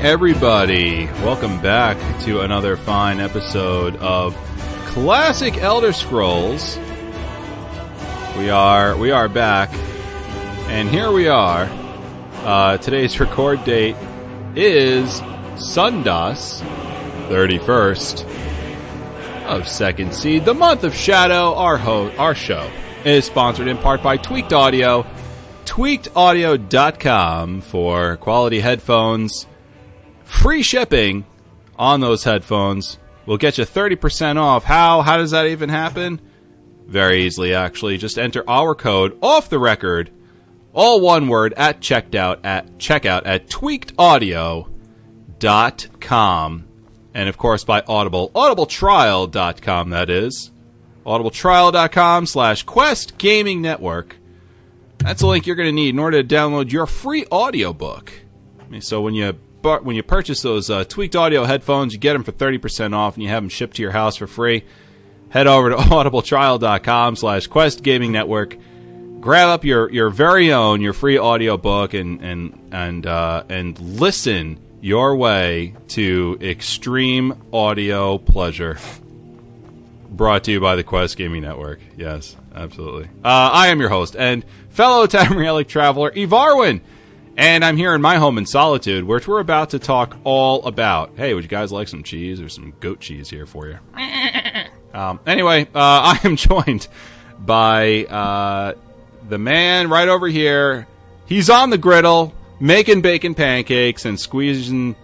everybody. Welcome back to another fine episode of Classic Elder Scrolls. We are we are back, and here we are. Uh, today's record date is Sundas, thirty first of Second Seed, the month of Shadow. Our ho- our show is sponsored in part by Tweaked Audio tweakedaudio.com for quality headphones. Free shipping on those headphones We'll get you 30% off. How? How does that even happen? Very easily, actually. Just enter our code off the record, all one word, at checkout at checkout at tweakedaudio.com. And of course by Audible, audibletrial.com that is. audibletrial.com slash quest gaming network that's a link you're going to need in order to download your free audiobook. So when you when you purchase those uh, tweaked audio headphones, you get them for 30% off and you have them shipped to your house for free. Head over to audibletrial.com slash quest gaming network. Grab up your, your very own, your free audio book and, and, and, uh, and listen your way to extreme audio pleasure. Brought to you by the Quest Gaming Network. Yes, absolutely. Uh, I am your host and fellow Tamrielic traveler, Evarwyn. And I'm here in my home in Solitude, which we're about to talk all about. Hey, would you guys like some cheese or some goat cheese here for you? um, anyway, uh, I am joined by uh, the man right over here. He's on the griddle, making bacon pancakes and squeezing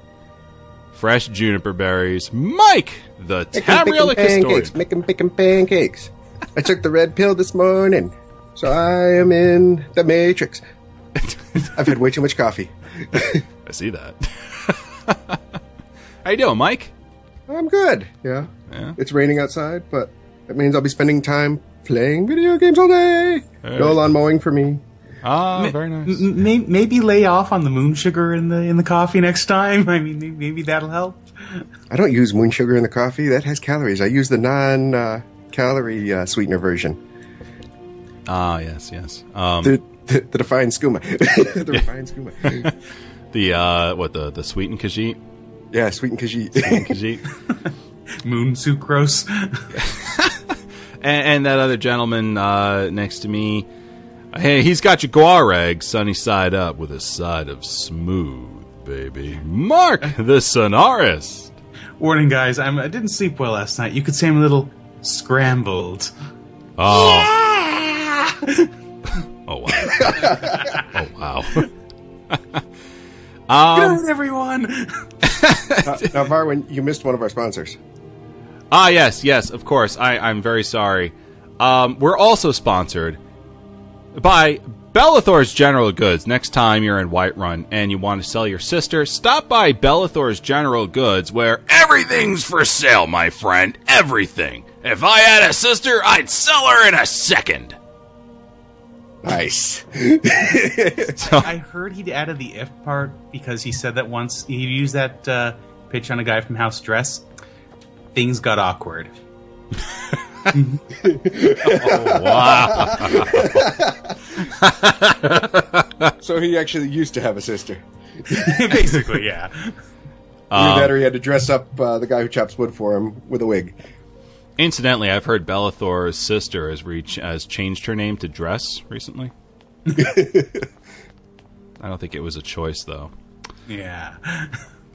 fresh juniper berries. Mike, the Tamrielic historian. Making bacon pancakes. I took the red pill this morning, so I am in the Matrix. I've had way too much coffee. I see that. How you doing, Mike? I'm good. Yeah. Yeah. It's raining outside, but that means I'll be spending time playing video games all day. No lawn mowing for me. Ah, very nice. M- may- maybe lay off on the moon sugar in the in the coffee next time. I mean, maybe that'll help. I don't use moon sugar in the coffee. That has calories. I use the non uh, calorie uh, sweetener version. Ah, yes, yes. Um, The, the, the refined skooma. the refined skooma. the uh, what the the sweetened khajiit, Yeah, sweetened khajiit. khajiit, Moon sucrose. and, and that other gentleman uh, next to me. Hey, he's got your guar egg sunny side up with a side of smooth, baby. Mark the Sonarist. Warning, guys. I'm, I didn't sleep well last night. You could say I'm a little scrambled. Oh. wow. oh wow. um, Good, everyone. now, now, Varwin, you missed one of our sponsors. Ah, yes, yes, of course. I, I'm very sorry. Um, we're also sponsored by Belethor's General Goods. Next time you're in Whiterun and you want to sell your sister, stop by Belethor's General Goods, where everything's for sale, my friend. Everything. If I had a sister, I'd sell her in a second. Nice. I heard he'd added the if part because he said that once he used that uh, pitch on a guy from House Dres. Things got awkward. Oh, wow. so he actually used to have a sister. Basically, yeah. Either that or he had to dress up uh, the guy who chops wood for him with a wig. Incidentally, I've heard Belethor's sister has, reach, has changed her name to Dres recently. I don't think it was a choice, though. Yeah.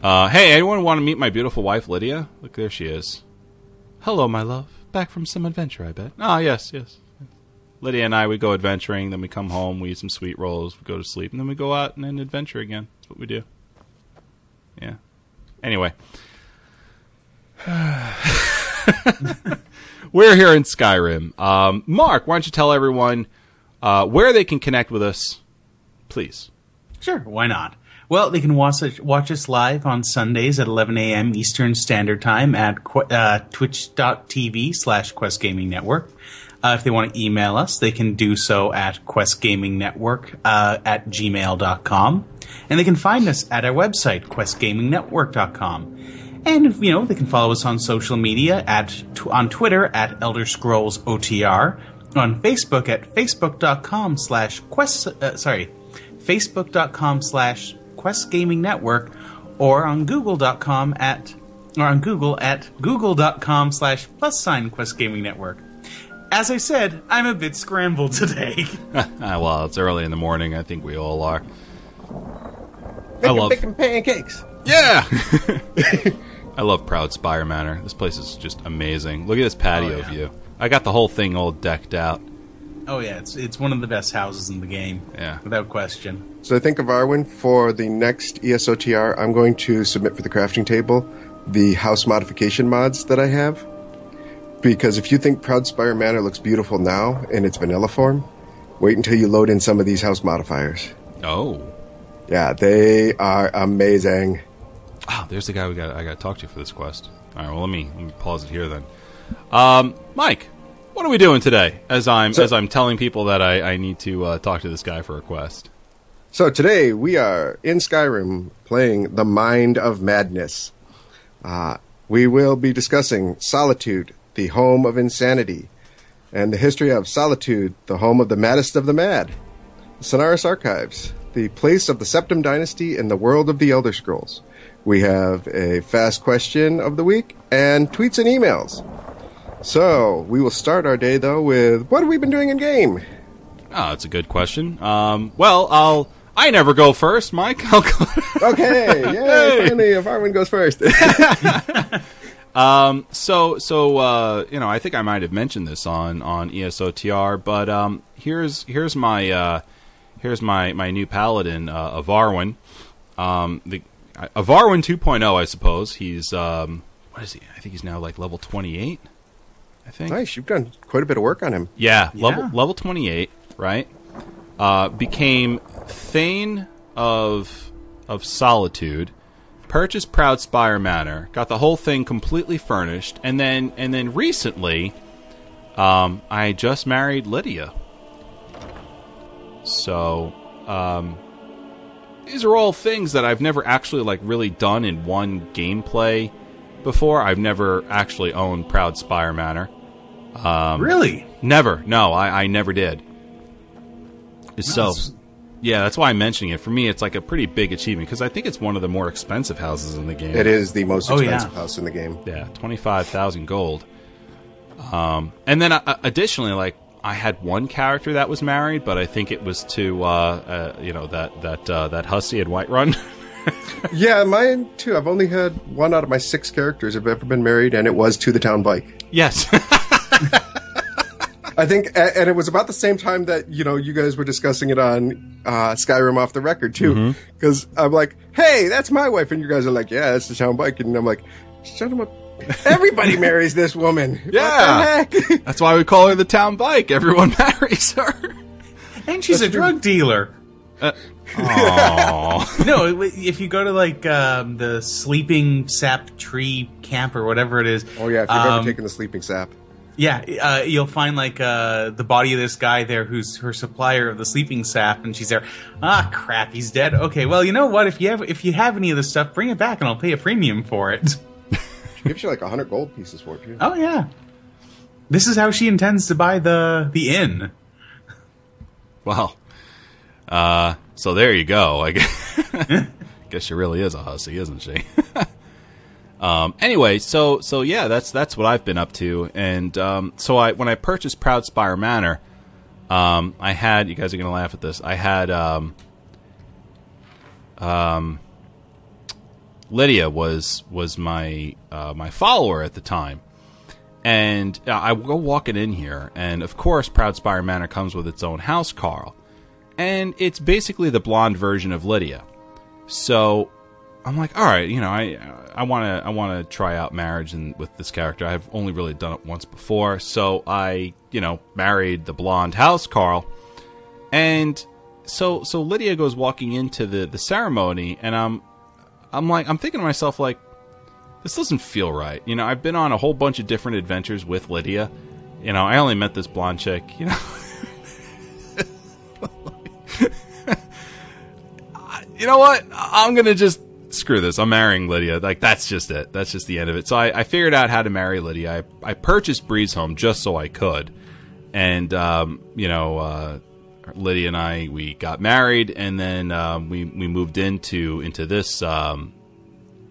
Uh, hey, anyone want to meet my beautiful wife, Lydia? Look, there she is. Hello, my love. Back from some adventure, I bet. Ah, yes, yes. Lydia and I, we go adventuring, then we come home, we eat some sweet rolls, we go to sleep, and then we go out and then adventure again. That's what we do. Yeah. Anyway. We're here in Skyrim. Um, Mark, why don't you tell everyone uh, where they can connect with us, please? Sure, why not? Well, they can watch us, watch us live on Sundays at 11 a.m. Eastern Standard Time at uh, twitch.tv slash Quest Gaming Network. Uh, if they want to email us, they can do so at questgamingnetwork uh, at gmail.com. And they can find us at our website, questgamingnetwork.com. And, you know, they can follow us on social media at tw- on Twitter at Elder Scrolls OTR, on Facebook at facebook.com slash quest, uh, sorry, facebook.com slash Quest Gaming Network, or on google.com at or on Google at google.com slash plus sign Quest Gaming Network. As I said, I'm a bit scrambled today. Well, it's early in the morning. I think we all are. Making love- bacon pancakes. Yeah. I love Proudspire Manor. This place is just amazing. Look at this patio Oh, yeah. view. I got the whole thing all decked out. oh yeah, it's it's one of the best houses in the game. Yeah. Without question. So I think of Arwen for the next ESOTR. I'm going to submit for the crafting table the house modification mods that I have. Because if you think Proudspire Manor looks beautiful now in its vanilla form, wait until you load in some of these house modifiers. Oh. Yeah, they are amazing. Oh, there's the guy we got. I got to talk to for this quest. All right. Well, let me let me pause it here then. Um, Mike, what are we doing today? As I'm So- as I'm telling people that I, I need to uh, talk to this guy for a quest. So today we are in Skyrim playing The Mind of Madness. Uh, we will be discussing Solitude, the home of insanity, and the history of Solitude, the home of the maddest of the mad. Sonaris Archives, the place of the Septim Dynasty in the world of the Elder Scrolls. We have a fast question of the week and tweets and emails. So we will start our day though with what have we been doing in game? Oh, that's a good question. Um, well, I'll. I never go first, Mike. I'll go. Okay, yay! Finally, if goes first. um, So, so uh, you know, I think I might have mentioned this on on ESOTR, but um, here's here's my uh, here's my my new paladin, uh, Avarwin. Um, the Avarwin 2.0, I suppose. He's um, what is he? I think he's now like level 28. I think. nice, you've done quite a bit of work on him. Yeah, Yeah. level level 28, right? Uh, became Thane of of Solitude, purchased Proudspire Manor, got the whole thing completely furnished, and then and then recently, um, I just married Lydia. So, um, these are all things that I've never actually like really done in one gameplay before. I've never actually owned Proudspire Manor. Um, really? Never. No, I, I never did. So, That's- yeah, that's why I'm mentioning it. For me, it's like a pretty big achievement because I think it's one of the more expensive houses in the game. It is the most Oh, yeah. expensive house in the game. Yeah, twenty five thousand gold. Um, and then uh, additionally, like I had one character that was married, but I think it was to uh, uh, you know that that uh, that hussy at Whiterun. Yeah, mine too. I've only had one out of my six characters have ever been married, and it was to the town bike. yes. I think, and it was about the same time that you know you guys were discussing it on uh, Skyrim off the record too. Mm-hmm. Because I'm like, hey, that's my wife, and you guys are like, yeah, that's the town bike, and I'm like, shut him up. Everybody marries this woman. Yeah. What the heck? that's why we call her the town bike. Everyone marries her. And she's a drug dealer. Aww. No, if you go to like um, the sleeping sap tree camp or whatever it is. oh yeah, if you've um, ever taken the sleeping sap. Yeah, uh, you'll find like uh, the body of this guy there, who's her supplier of the sleeping sap, and she's there. Ah, crap, he's dead. Okay, well, you know what? If you have if you have any of this stuff, bring it back, and I'll pay a premium for it. Gives you like a hundred gold pieces for it too. Oh yeah, this is how she intends to buy the the inn. Well, uh, so there you go. I guess, guess she really is a hussy, isn't she? um, anyway, so so yeah, that's that's what I've been up to, and um, so I when I purchased Proudspire Manor, um, I had you guys are gonna laugh at this. I had um, um, Lydia was was my uh, my follower at the time. And uh, I go walking in here, and of course, Proudspire Manor comes with its own housecarl. And it's basically the blonde version of Lydia. So I'm like, all right, you know, I I want to I want to try out marriage and with this character. I've only really done it once before, so I you know married the blonde housecarl, and so so Lydia goes walking into the the ceremony, and I'm I'm like I'm thinking to myself like this doesn't feel right. You know, I've been on a whole bunch of different adventures with Lydia. You know, I only met this blonde chick. You know. you know what? I'm gonna just screw this. I'm marrying Lydia. Like that's just it. That's just the end of it. So I, I figured out how to marry Lydia. I, I purchased Breeze Home just so I could, and um, you know, uh, Lydia and I we got married, and then um, we we moved into into this um,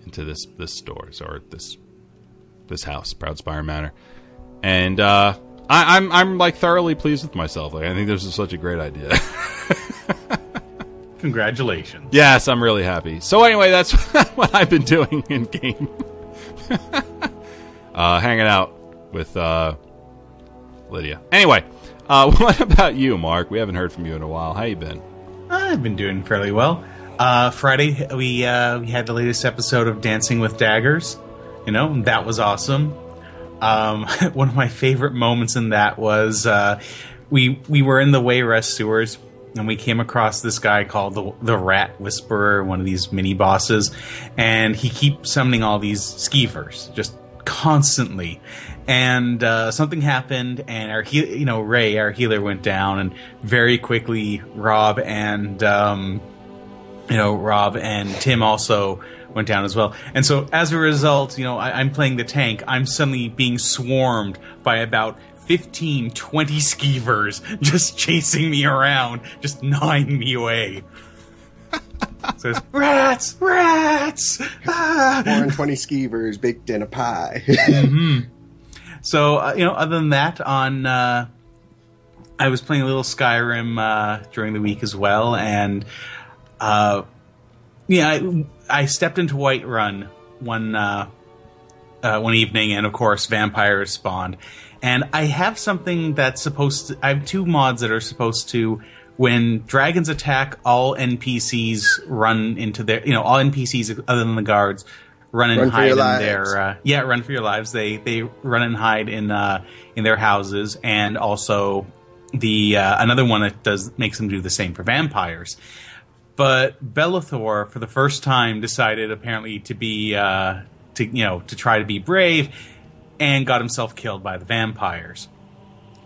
into this this stores or this this house, Proudspire Manor, and uh, I, I'm I'm like thoroughly pleased with myself. Like I think this is such a great idea. Congratulations. yes, I'm really happy. So anyway, that's what I've been doing in game, uh, hanging out with uh, Lydia. Anyway, uh, what about you, Mark? We haven't heard from you in a while. How you been? I've been doing fairly well. Uh, Friday we uh, we had the latest episode of Dancing with Daggers. You know that was awesome. Um, one of my favorite moments in that was uh, we we were in the Wayrest sewers and we came across this guy called the the Rat Whisperer, one of these mini bosses, and he keeps summoning all these skeevers just constantly. And uh, something happened, and our he- you know Ray, our healer, went down, and very quickly Rob and um, you know Rob and Tim also went down as well. And so as a result, you know I, I'm playing the tank. I'm suddenly being swarmed by about 15, 20 skeevers just chasing me around, just gnawing me away. so it's rats, rats. Ah. Four and twenty skeevers baked in a pie. So uh, you know, other than that, on uh, I was playing a little Skyrim uh, during the week as well, and uh, yeah, I, I stepped into Whiterun one uh, uh, one evening, and of course, vampires spawned. And I have something that's supposed to. I have two mods that are supposed to. When dragons attack, all NPCs run into their, you know, all NPCs other than the guards run and Run hide in lives. their, uh, yeah, run for your lives. They they run and hide in uh, in their houses, and also the uh, another one that does makes them do the same for vampires. But Belethor, for the first time, decided apparently to be uh, to you know to try to be brave, and got himself killed by the vampires.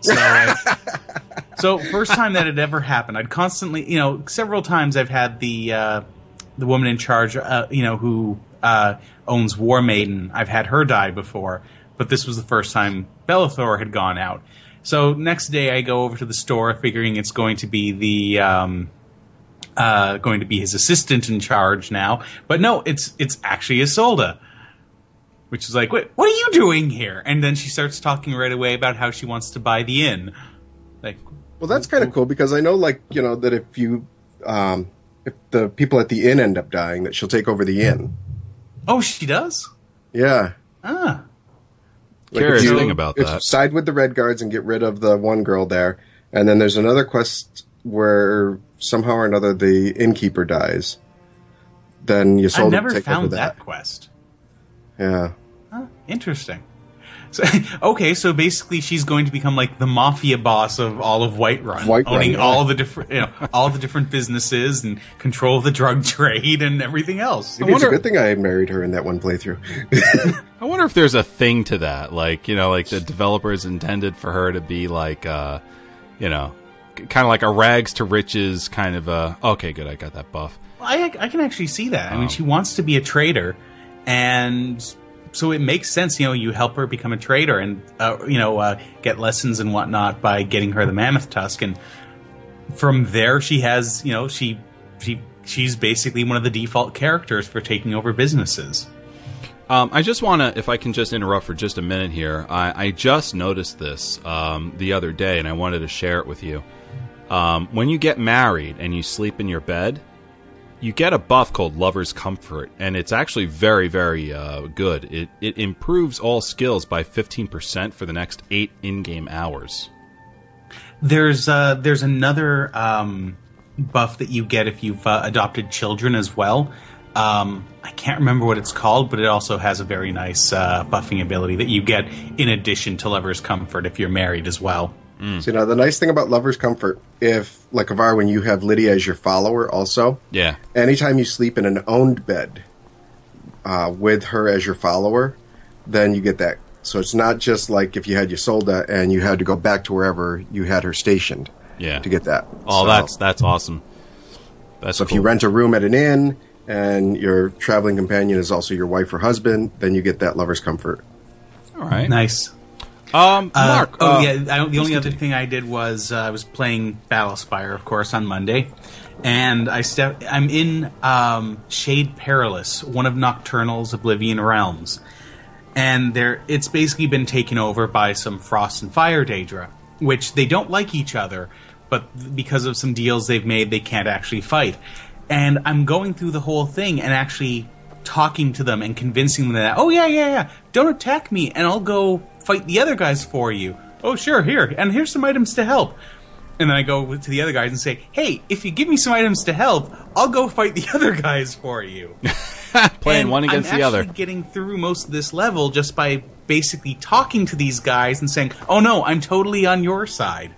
So, so first time that had ever happened. I'd constantly, you know, several times I've had the uh, the woman in charge, uh, you know, who uh, owns War Maiden. I've had her die before, but this was the first time Belethor had gone out. So next day I go over to the store, figuring it's going to be the um, uh, going to be his assistant in charge now. But no, it's it's actually Ysolda, Which is like, wait, what are you doing here? And then she starts talking right away about how she wants to buy the inn. Like, Well, that's kind of cool because I know, like, you know, that if you, um, if the people at the inn end up dying, that she'll take over the inn. Oh, she does? Yeah. Ah. Like, Curious you- thing about if that. side with the Redguards and get rid of the one girl there, and then there's another quest where somehow or another the innkeeper dies. Then you I've sold never take found that. that. quest. Yeah. Huh, interesting. So, okay, so basically she's going to become like the mafia boss of all of Whiterun, Whiterun, owning yeah. all the different, you know, all the different businesses and control the drug trade and everything else. Maybe it's wonder- a good thing I married her in that one playthrough. I wonder if there's a thing to that. Like, you know, like the developers intended for her to be like, uh, you know, kind of like a rags to riches kind of a. Okay, good. I got that buff. I, I can actually see that. I Um, mean, she wants to be a trader, and so it makes sense. You know, you help her become a trader and uh, you know uh, get lessons and whatnot by getting her the mammoth tusk, and from there she has you know she she she's basically one of the default characters for taking over businesses. Um, I just want to, if I can just interrupt for just a minute here. I, I just noticed this um, the other day, and I wanted to share it with you. Um, when you get married and you sleep in your bed, you get a buff called Lover's Comfort, and it's actually very, very uh, good. It it improves all skills by fifteen percent for the next eight in-game hours. There's uh, there's another um, buff that you get if you've uh, adopted children as well. Um, I can't remember what it's called, but it also has a very nice uh, buffing ability that you get in addition to Lover's Comfort if you're married as well. So, you know, the nice thing about Lover's Comfort, if, like Avar, when you have Lydia as your follower also, Yeah, anytime you sleep in an owned bed uh, with her as your follower, then you get that. So it's not just like if you had Ysolda and you had to go back to wherever you had her stationed yeah. to get that. Oh, So- that's that's awesome. That's So if you rent a room at an inn and your traveling companion is also your wife or husband, then you get that Lover's Comfort. all right. Nice. Um, Uh, Mark. oh uh, yeah. I, the only other thing I did was uh, I was playing Battlespire, of course, on Monday, and I step. I'm in um, Shade Perilous, one of Nocturnal's Oblivion realms, and there it's basically been taken over by some Frost and Fire Daedra, which they don't like each other, but because of some deals they've made, they can't actually fight. And I'm going through the whole thing and actually talking to them and convincing them that, oh yeah, yeah, yeah, don't attack me, and I'll go fight the other guys for you. Oh sure, here, and here's some items to help. And then I go to the other guys and say, "Hey, if you give me some items to help, I'll go fight the other guys for you." Playing And one against I'm the other. Getting through most of this level just by basically talking to these guys and saying, "Oh no, I'm totally on your side."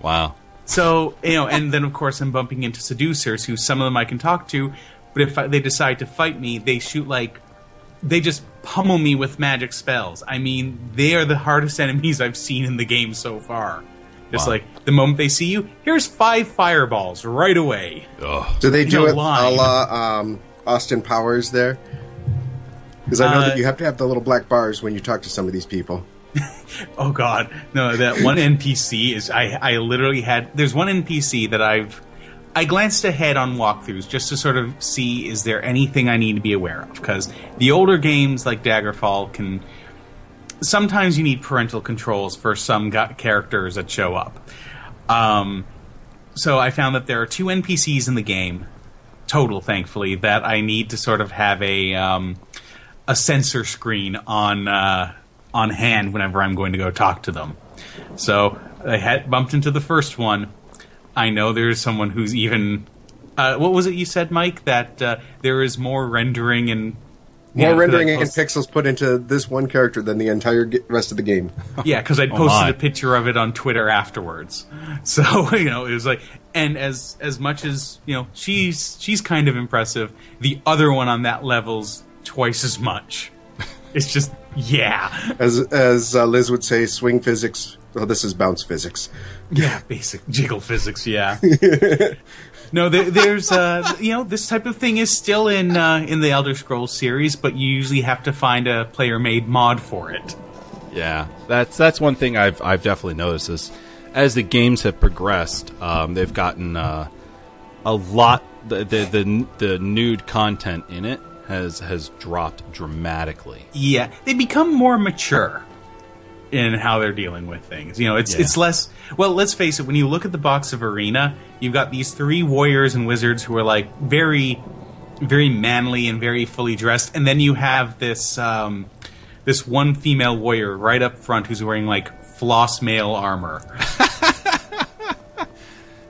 Wow. So you know, and then of course I'm bumping into seducers who some of them I can talk to, but if I, they decide to fight me, they shoot like they just pummel me with magic spells. I mean, they are the hardest enemies I've seen in the game so far. Just Wow. like the moment they see you, here's five fireballs right away. Ugh. Do they do No it a line. la um, Austin Powers there? Because I know Uh, that you have to have the little black bars when you talk to some of these people. Oh god, no! That one NPC is I. I literally had. There's one NPC that I've. I glanced ahead on walkthroughs just to sort of see is there anything I need to be aware of because the older games like Daggerfall can. Sometimes you need parental controls for some characters that show up. Um, so I found that there are two NPCs in the game, total, thankfully, that I need to sort of have a um, a censor screen on uh, on hand whenever I'm going to go talk to them. So I had bumped into the first one. I know there's someone who's even. Uh, what was it you said, Mike? That uh, there is more rendering and More yeah, 'cause I rendering and pixels put into this one character than the entire ge- rest of the game. Yeah, because I Oh, posted my. a picture of it on Twitter afterwards. So you know, it was like, and as as much as you know, she's she's kind of impressive. The other one on that level's twice as much. It's just yeah, As as uh, Liz would say, swing physics. Well, this is bounce physics. Yeah, basic jiggle physics. Yeah. No, there, there's uh, you know this type of thing is still in uh, in the Elder Scrolls series, but you usually have to find a player-made mod for it. Yeah, that's that's one thing I've I've definitely noticed is as the games have progressed, um, they've gotten uh, a lot. The, the the the nude content in it has has dropped dramatically. Yeah, they become more mature in how they're dealing with things. You know, it's Yeah. it's less. Well, let's face it. When you look at the box of Arena, you've got these three warriors and wizards who are like very, very manly and very fully dressed, and then you have this um, this one female warrior right up front who's wearing like floss mail armor.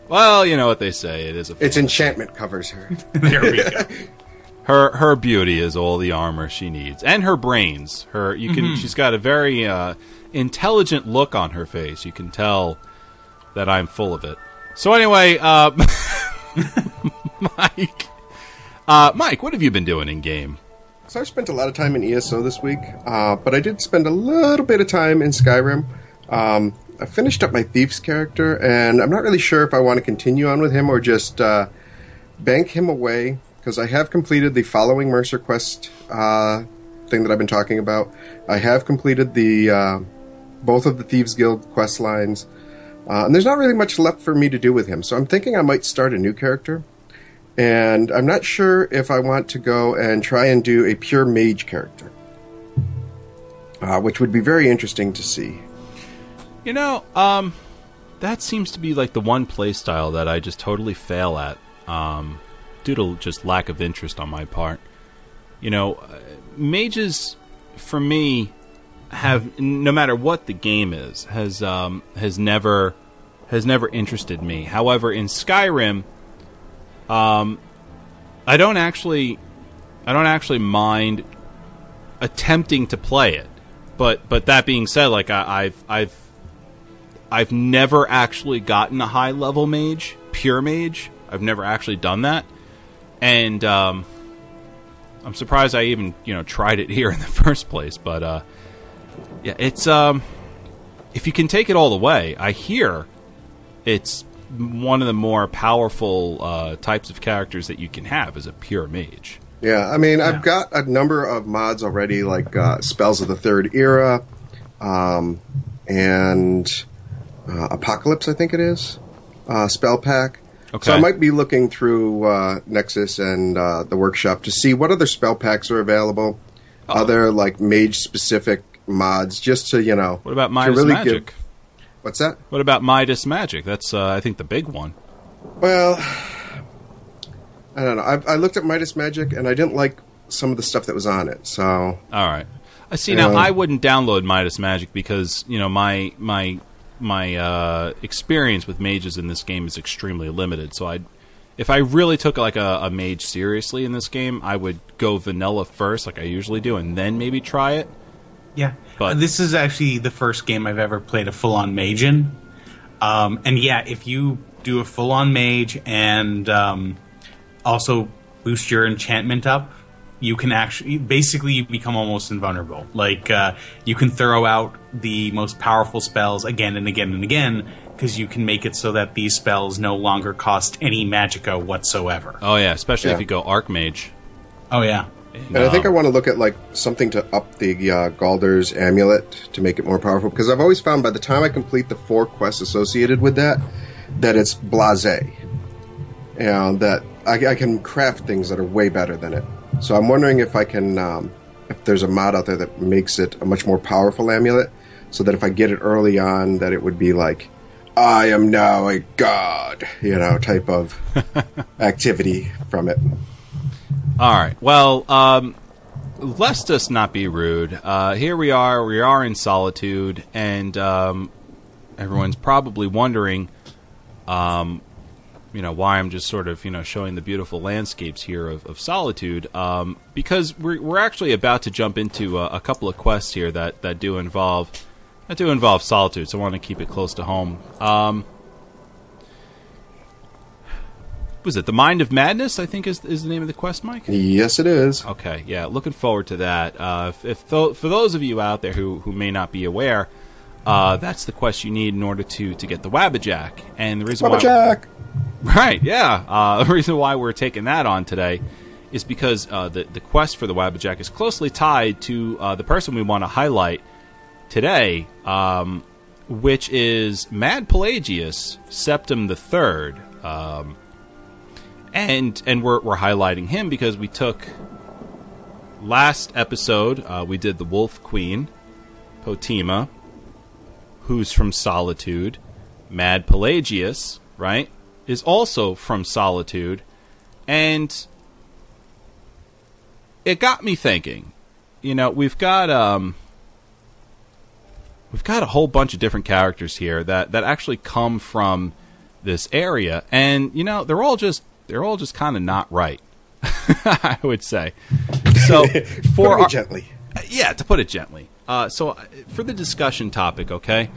Well, you know what they say. It is a Its enchantment covers her. there we go. her her beauty is all the armor she needs, and her brains. Her you can she's got a very uh, intelligent look on her face. You can tell that I'm full of it. So anyway, uh, Mike, uh, Mike, what have you been doing in game? So I spent a lot of time in ESO this week, uh, but I did spend a little bit of time in Skyrim. Um, I finished up my Thief's character, and I'm not really sure if I want to continue on with him or just uh, bank him away, because I have completed the following Mercer Quest uh, thing that I've been talking about. I have completed the uh, both of the Thieves Guild quest lines, uh, and there's not really much left for me to do with him, so I'm thinking I might start a new character and I'm not sure if I want to go and try and do a pure mage character, uh, which would be very interesting to see. You know, um, that seems to be like the one play style that I just totally fail at, um, due to just lack of interest on my part. You know, uh, mages, for me, have no matter what the game is, has um, has never has never interested me. However, in Skyrim, um, I don't actually I don't actually mind attempting to play it. But but that being said, like I, I've I've I've never actually gotten a high level mage, pure mage. I've never actually done that, and um, I'm surprised I even you know tried it here in the first place. But uh, yeah, it's um, if you can take it all the way, I hear it's one of the more powerful uh, types of characters that you can have as a pure mage. Yeah, I mean, I've got a number of mods already, like uh, Spells of the Third Era, um, and uh, Apocalypse, I think it is, uh, Spell Pack. Okay. So I might be looking through uh, Nexus and uh, the workshop to see what other spell packs are available, other like mage specific mods, just to you know. What about Midas really Magic? give- what's that? What about Midas Magic? That's uh, I think the big one. Well, I don't know. I, I looked at Midas Magic and I didn't like some of the stuff that was on it. So All right. I see. Now I wouldn't download Midas Magic because you know my my my uh, experience with mages in this game is extremely limited. So I, if I really took like a, a mage seriously in this game, I would go vanilla first, like I usually do, and then maybe try it. Yeah, But- this is actually the first game I've ever played a full-on mage in. Um, and yeah, if you do a full-on mage and um, also boost your enchantment up, you can actually basically you become almost invulnerable. Like uh, you can throw out the most powerful spells again and again and again because you can make it so that these spells no longer cost any magicka whatsoever. Oh yeah, especially if you go Archmage. Oh yeah. And I think I want to look at like something to up the uh, Gauldur's amulet to make it more powerful because I've always found by the time I complete the four quests associated with that, that it's blasé. You know that I, I can craft things that are way better than it. So I'm wondering if I can, um, if there's a mod out there that makes it a much more powerful amulet, so that if I get it early on, that it would be like, I am now a god, you know, type of activity from it. All right. Well, um, lest us not be rude. Uh, here we are. We are in solitude, and um, everyone's probably wondering, um, you know, why I'm just sort of you know showing the beautiful landscapes here of, of solitude. Um, because we're we're actually about to jump into a, a couple of quests here that that do involve that do involve solitude. So I want to keep it close to home. Um, was it the Mind of Madness? I think is is the name of the quest, Mike. Yes, it is. Okay, yeah, looking forward to that. Uh, if, if th- for those of you out there who, who may not be aware, uh, that's the quest you need in order to, to get the Wabbajack. And the reason Baba why, Jack. Right, yeah, uh, the reason why we're taking that on today is because uh, the the quest for the Wabbajack is closely tied to uh, the person we want to highlight today, um, which is Mad Pelagius Septim the Third. Um, and and we're we're highlighting him because we took last episode uh, we did the Wolf Queen, Potema, who's from Solitude. Mad Pelagius, right, is also from Solitude, and it got me thinking. You know, we've got um, we've got a whole bunch of different characters here that that actually come from this area, and you know, they're all just they're all just kind of not right. I would say. So for Put it our, gently. yeah, to put it gently. Uh, so, uh, for the discussion topic, okay,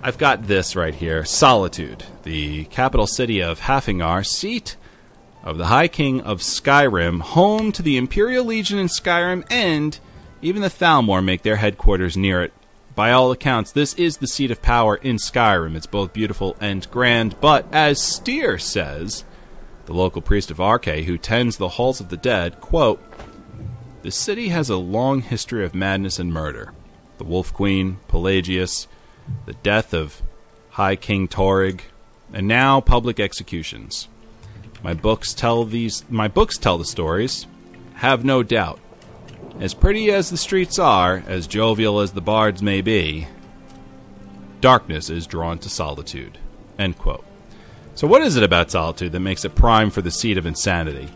I've got this right here Solitude, the capital city of Haafingar, seat of the High King of Skyrim, home to the Imperial Legion in Skyrim, and even the Thalmor make their headquarters near it. By all accounts, this is the seat of power in Skyrim. It's both beautiful and grand, but as Styrr says, the local priest of Arkay, who tends the halls of the dead, quote, the city has a long history of madness and murder. The Wolf Queen, Pelagius, the death of High King Torygg, and now public executions. My books tell these my books tell the stories. Have no doubt. As pretty as the streets are, as jovial as the bards may be, darkness is drawn to solitude. End quote. So what is it about solitude that makes it prime for the seat of insanity?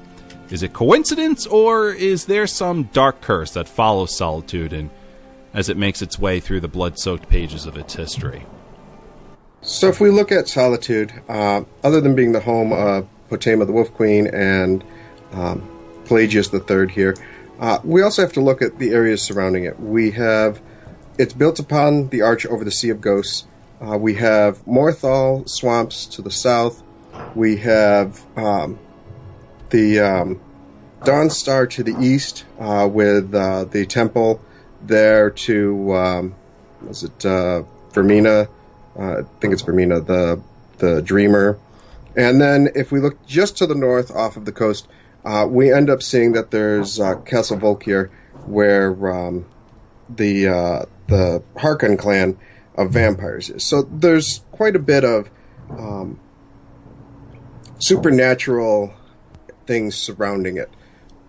Is it coincidence, or is there some dark curse that follows solitude and as it makes its way through the blood-soaked pages of its history? So if we look at Solitude, uh, other than being the home of Potema the Wolf Queen and um, Pelagius Third here, uh, we also have to look at the areas surrounding it. We have it's built upon the arch over the Sea of Ghosts. Uh, we have Morthal swamps to the south. We have um, the um, Dawnstar to the east, uh, with uh, the temple there to um, was it uh, Vaermina? Uh, I think it's Vaermina, the the Dreamer. And then if we look just to the north off of the coast, uh, we end up seeing that there's uh, Castle Volkihar, where um, the uh, the Harkon clan of vampires is. So there's quite a bit of um, supernatural things surrounding it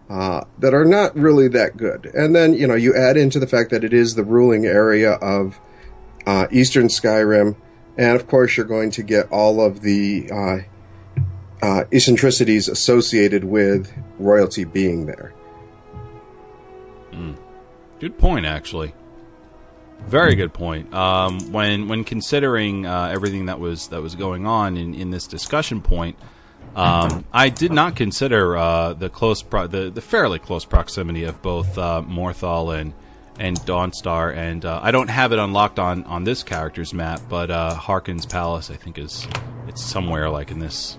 uh, that are not really that good. And then you know you add into the fact that it is the ruling area of uh, Eastern Skyrim, and of course you're going to get all of the uh, uh, eccentricities associated with royalty being there. Good point, actually. Very good point. Um, when when considering uh, everything that was that was going on in, in this discussion point, um, I did not consider uh, the close pro- the the fairly close proximity of both uh, Morthal and and Dawnstar, and uh, I don't have it unlocked on on this character's map, but uh, Harkin's Palace I think is it's somewhere like in this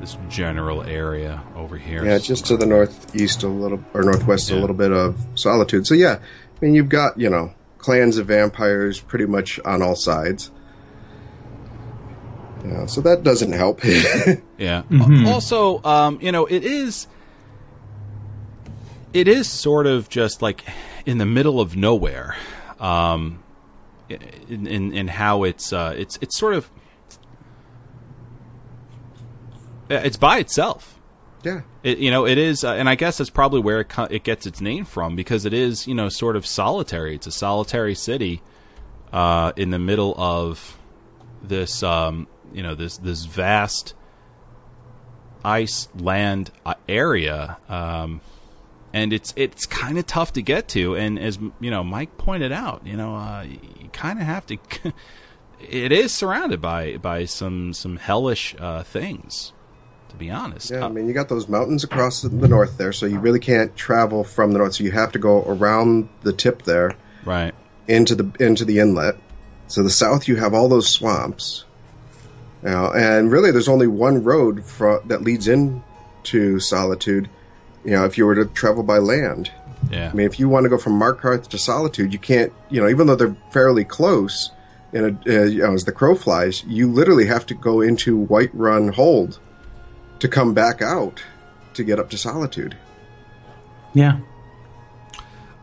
this general area over here. Yeah, just to the northeast a little or northwest Yeah. a little bit of Solitude. So yeah, I mean you've got you know clans of vampires pretty much on all sides. Yeah, so that doesn't help. Yeah. Al- Also, um, you know, it is it is sort of just like in the middle of nowhere. Um, in, in in how it's uh, it's it's sort of it's by itself. yeah, It, you know, it is, uh, and I guess that's probably where it, co- it gets its name from because it is, you know, sort of solitary. It's a solitary city uh, in the middle of this, um, you know, this this vast ice land uh, area, um, and it's it's kind of tough to get to. And as you know, Mike pointed out, you know, uh, you kind of have to. it is surrounded by by some some hellish uh, things. To be honest, yeah. Uh, I mean you got those mountains across the the north there, so you really can't travel from the north. So you have to go around the tip there right. into the into the inlet. So the south you have all those swamps. You know, and really there's only one road fro- that leads in to Solitude. You know, if you were to travel by land. Yeah. I mean, if you want to go from Markarth to Solitude, you can't. You know, even though they're fairly close, in a, uh, you know, as the crow flies, you literally have to go into Whiterun Hold to come back out to get up to Solitude. Yeah.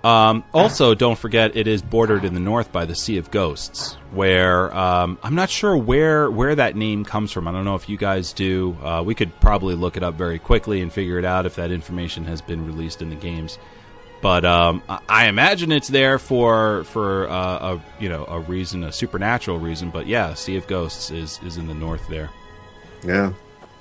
Um, also, don't forget it is bordered in the north by the Sea of Ghosts, where um, I'm not sure where where that name comes from. I don't know if you guys do. Uh, we could probably look it up very quickly and figure it out if that information has been released in the games. But um, I- I imagine it's there for for uh, a you know a reason, a supernatural reason. But yeah, Sea of Ghosts is is in the north there. Yeah,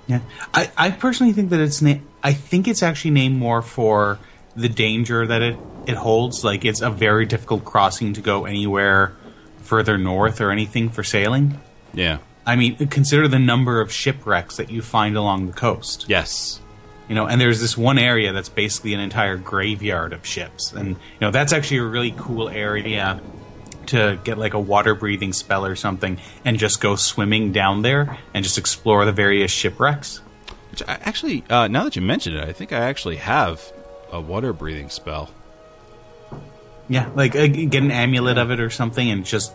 Yeah, I, I personally think that it's na- I think it's actually named more for the danger that it it holds. Like it's a very difficult crossing to go anywhere further north or anything for sailing. Yeah. I mean, consider the number of shipwrecks that you find along the coast. Yes. You know, and there's this one area that's basically an entire graveyard of ships, and you know that's actually a really cool area to get like a water breathing spell or something, and just go swimming down there and just explore the various shipwrecks. Which I, actually, uh, now that you mention it, I think I actually have a water breathing spell. Yeah, like uh, get an amulet of it or something, and just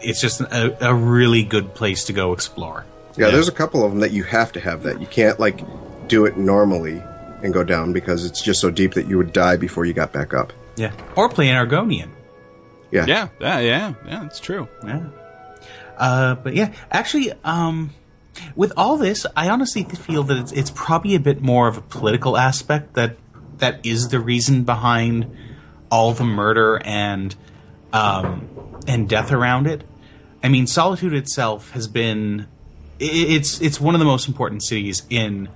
it's just a, a really good place to go explore. yeah. Yeah. There's a couple of them that you have to have that. You can't like do it normally and go down because it's just so deep that you would die before you got back up. Yeah, or play an Argonian. Yeah, Yeah, yeah, yeah, yeah. It's true. Yeah. Uh, but yeah, actually, um, with all this, I honestly feel that it's, it's probably a bit more of a political aspect that that is the reason behind all the murder and um, and death around it. I mean, Solitude itself has been it's it's one of the most important cities in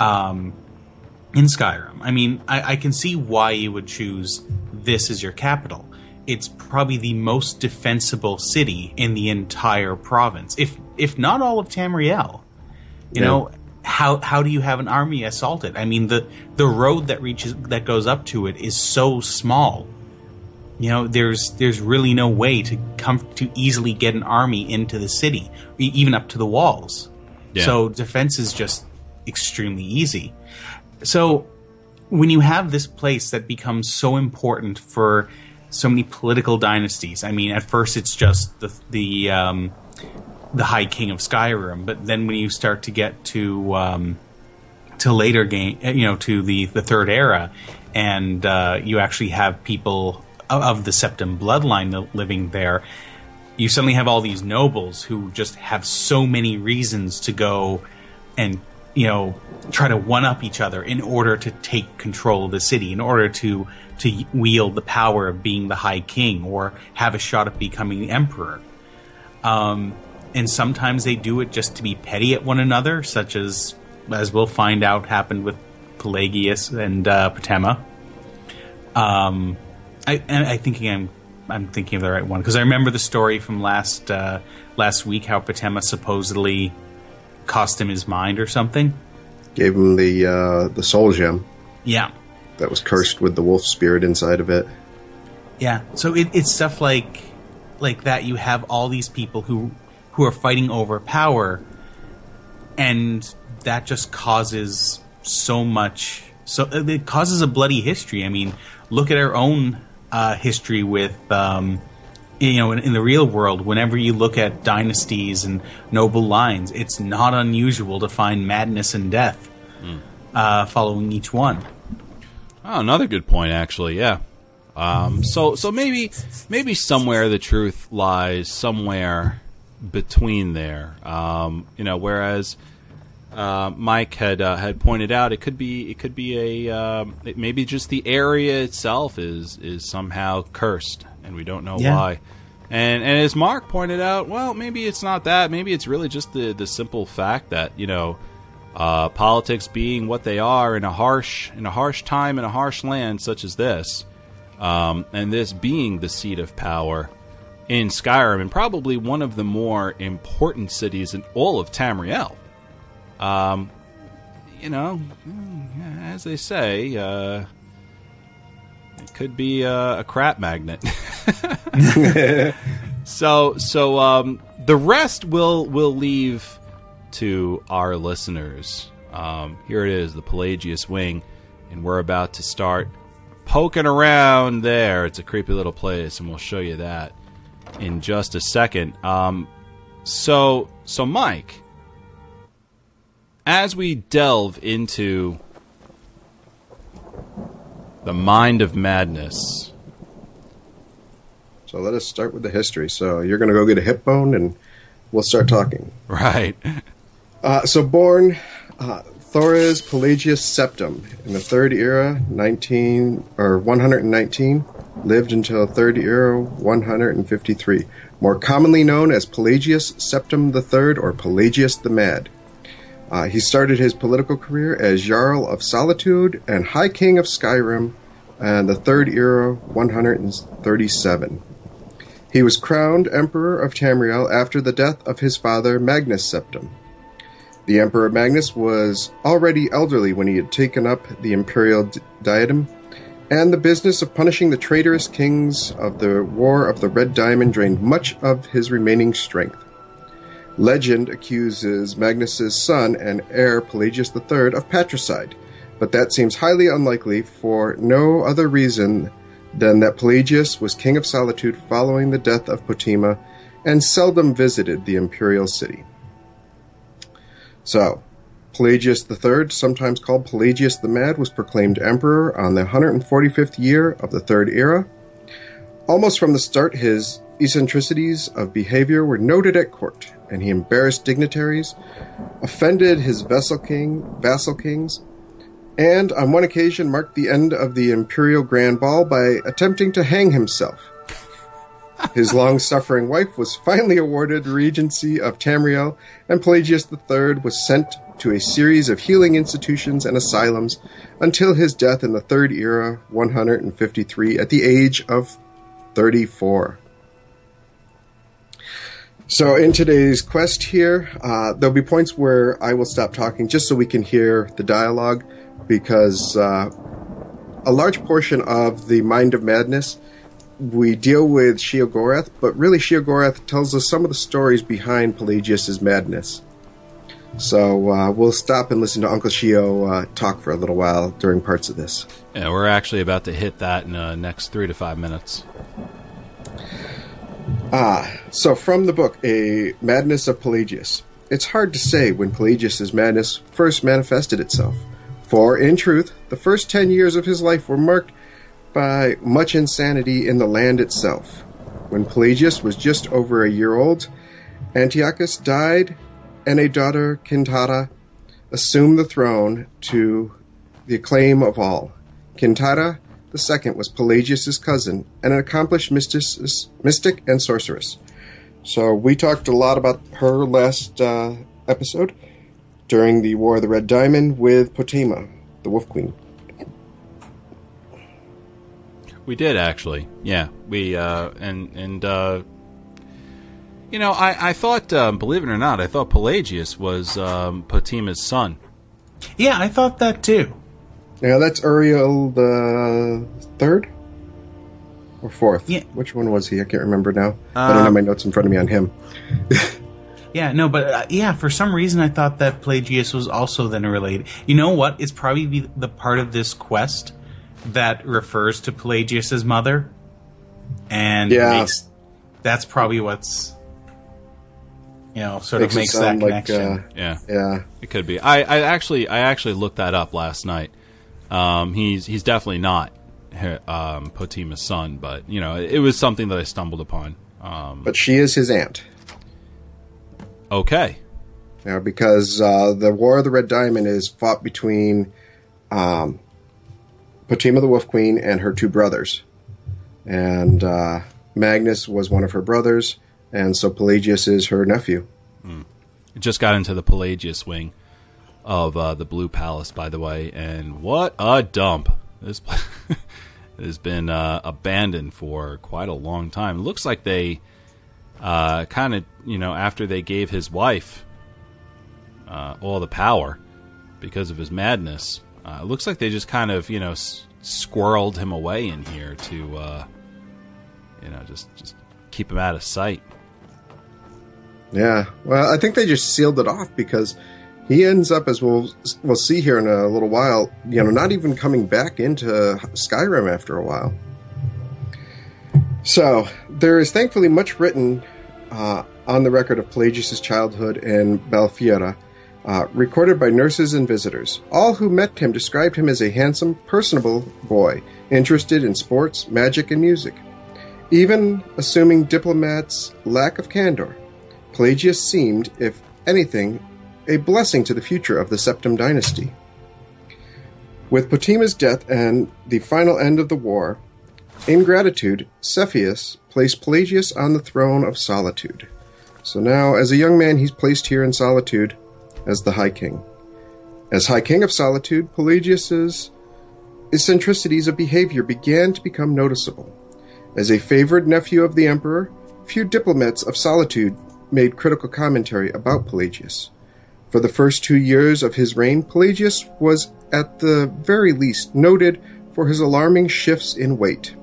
um, in Skyrim. I mean, I, I can see why you would choose this as your capital. It's probably the most defensible city in the entire province, if if not all of Tamriel. You Yeah. know, how how do you have an army assault it? I mean, the the road that reaches that goes up to it is so small. You know, there's there's really no way to come to easily get an army into the city, even up to the walls. Yeah. So defense is just extremely easy. So when you have this place that becomes so important for so many political dynasties, I mean, at first it's just the the um, the High King of Skyrim, but then when you start to get to um, to later game, uh, you know, to the the Third Era, and uh, you actually have people of the Septim bloodline living there. You suddenly have all these nobles who just have so many reasons to go and you know, try to one up each other in order to take control of the city, in order to to wield the power of being the High King or have a shot at becoming the Emperor. Um, and sometimes they do it just to be petty at one another, such as as we'll find out happened with Pelagius and uh, Potema. Um, I, I think I'm I'm thinking of the right one because I remember the story from last uh, last week how Potema supposedly cost him his mind or something. Gave him the uh, the soul gem Yeah, that was cursed with the wolf spirit inside of it. yeah. So it, it's stuff like like that. You have all these people who who are fighting over power, and that just causes so much. So it causes a bloody history. I mean, look at our own uh, history with. Um, you know, in, in the real world, whenever you look at dynasties and noble lines, it's not unusual to find madness and death uh, following each one. Oh, another good point, actually. Yeah. Um, so, so maybe, maybe somewhere the truth lies somewhere between there. Um, you know, whereas uh, Mike had uh, had pointed out, it could be it could be a um, it, maybe just the area itself is is somehow cursed, and we don't know Yeah. why. And and as Mark pointed out, well, maybe it's not that. Maybe it's really just the the simple fact that you know uh, politics being what they are in a harsh in a harsh time in a harsh land such as this, um, and this being the seat of power in Skyrim and probably one of the more important cities in all of Tamriel. Um, you know, mm, as they say, uh, it could be a, a crap magnet. so, so um, the rest will will leave to our listeners. Um, here it is, the Pelagius Wing, and we're about to start poking around there. It's a creepy little place, and we'll show you that in just a second. Um, so, so Mike, as we delve into the mind of madness, So let us start with the history. So you're going to go get a hip bone, and we'll start talking. right? Uh, so born uh, Thores Pelagius Septim in the Third Era, 19 or 119, lived until Third Era 153. More commonly known as Pelagius Septim III or Pelagius the Mad. Uh, he started his political career as Jarl of Solitude and High King of Skyrim, and the Third Era 137. He was crowned Emperor of Tamriel after the death of his father Magnus Septim. The Emperor Magnus was already elderly when he had taken up the imperial diadem, and the business of punishing the traitorous kings of the War of the Red Diamond drained much of his remaining strength. Legend accuses Magnus's son and heir Pelagius III of patricide, but that seems highly unlikely for no other reason than that Pelagius was king of Solitude following the death of Potema and seldom visited the imperial city. So, Pelagius III, sometimes called Pelagius the Mad, was proclaimed emperor on the 145th year of the Third Era. Almost from the start, his eccentricities of behavior were noted at court, and he embarrassed dignitaries, offended his vassal king, vassal kings, and on one occasion marked the end of the imperial grand ball by attempting to hang himself. His long suffering wife was finally awarded regency of Tamriel, and Pelagius III was sent to a series of healing institutions and asylums until his death in the Third Era 153 at the age of 34. So, in today's quest here, uh, there'll be points where I will stop talking just so we can hear the dialogue because uh, a large portion of the Mind of Madness we deal with Sheogorath, but really Sheogorath tells us some of the stories behind Pelagius's madness. So uh, we'll stop and listen to Uncle Sheo uh, talk for a little while during parts of this. Yeah, we're actually about to hit that in the next three to five minutes. Ah, so from the book, A Madness of Pelagius. It's hard to say when Pelagius's madness first manifested itself, for in truth, the first ten years of his life were marked by much insanity in the land itself. When Pelagius was just over a year old, Antiochus died, and a daughter, Kintyra, assumed the throne to the acclaim of all. Kintyra II was Pelagius's cousin and an accomplished mystic, mystic and sorceress. So we talked a lot about her last uh, episode during the War of the Red Diamond with Potema, the Wolf Queen. We did actually, yeah. We uh, and and uh, you know, I I thought, um, believe it or not, I thought Pelagius was um, Potema's son. Yeah, I thought that too. Yeah, that's Uriel the third or fourth. Yeah. Which one was he? I can't remember now. I don't have my notes in front of me on him. Yeah, no, but uh, yeah, for some reason I thought that Pelagius was also then related. You know what? It's probably the, the part of this quest that refers to Pelagius's mother, and Yeah. makes, that's probably what's you know sort Makes of makes that sound like, connection. uh, Yeah, Yeah, it could be. I, I actually I actually looked that up last night. Um, he's he's definitely not um, Potema's son, but you know, it was something that I stumbled upon. Um, but she is his aunt. okay, Now, because uh, the War of the Red Diamond is fought between um, Potema the Wolf Queen and her two brothers. And uh, Magnus was one of her brothers, and so Pelagius is her nephew. just got into the Pelagius wing of uh, the Blue Palace, by the way, and what a dump! This place has been uh, abandoned for quite a long time. It looks like they uh, kind of, you know, after they gave his wife uh, all the power because of his madness, uh, it looks like they just kind of, you know, s- squirreled him away in here to, uh, you know, just just keep him out of sight. Yeah, well, I think they just sealed it off because he ends up, as we'll we'll see here in a little while, you know, not even coming back into Skyrim after a while. So there is thankfully much written uh, on the record of Pelagius's childhood in Balfiera, uh, recorded by nurses and visitors. All who met him described him as a handsome, personable boy, interested in sports, magic, and music. Even assuming diplomats' lack of candor, Pelagius seemed, if anything, a blessing to the future of the Septim dynasty. With Potema's death and the final end of the war, in gratitude, Cephorus placed Pelagius on the throne of Solitude. So now, as a young man, he's placed here in Solitude as the High King. As High King of Solitude, Pelagius's eccentricities of behavior began to become noticeable. As a favored nephew of the Emperor, few diplomats of Solitude made critical commentary about Pelagius. For the first two years of his reign, Pelagius was at the very least noted for his alarming shifts in weight.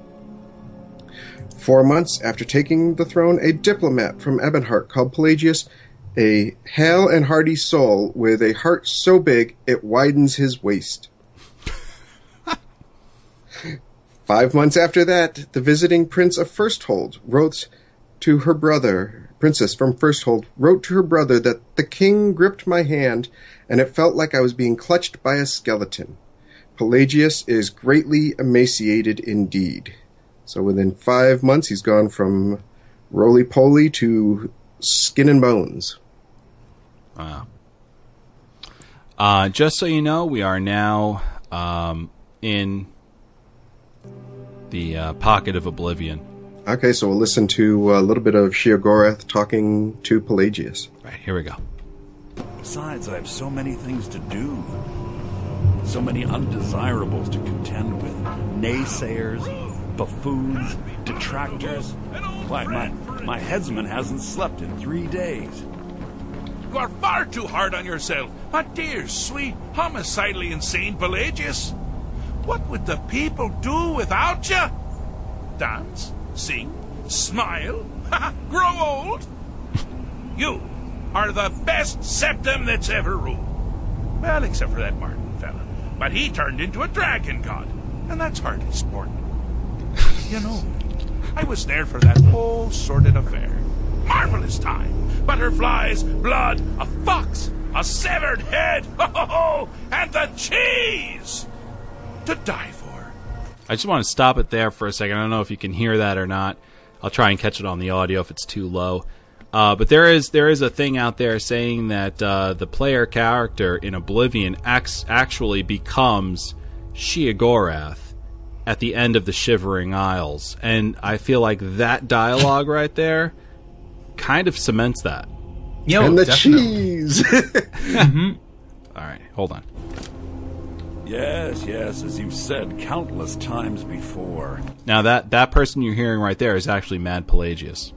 Four months after taking the throne, a diplomat from Ebonheart called Pelagius a hale and hearty soul with a heart so big it widens his waist. Five months after that, the visiting Prince of Firsthold wrote to her brother, Princess from Firsthold, wrote to her brother that the king gripped my hand and it felt like I was being clutched by a skeleton. Pelagius is greatly emaciated indeed. So within five months, he's gone from roly poly to skin and bones. Uh, just so you know, we are now um, in the uh, pocket of oblivion. Okay, so we'll listen to a little bit of Sheogorath talking to Pelagius. Right here we go. Besides, I have so many things to do. So many undesirables to contend with. Naysayers, buffoons, detractors. Why, my, my headsman hasn't slept in three days. You are far too hard on yourself, my dear, sweet, homicidally insane Pelagius. What would the people do without you? Dance, sing, smile, grow old? You are the best Septim that's ever ruled. Well, except for that Martin fella. But he turned into a dragon god, and that's hardly sport. you know, I was there for that whole sordid affair. Marvelous time. Butterflies, blood, a fox, a severed head, ho ho ho, and the cheese to die for. I just want to stop it there for a second. I don't know if you can hear that or not. I'll try and catch it on the audio if it's too low. Uh, but there is there is a thing out there saying that uh, the player character in Oblivion acts, actually becomes Sheogorath at the end of the Shivering Isles, and I feel like that dialogue right there kind of cements that. Yo, and the definitely. cheese. All right, hold on. Yes, yes, as you've said countless times before. Now that that person you're hearing right there is actually Mad Pelagius.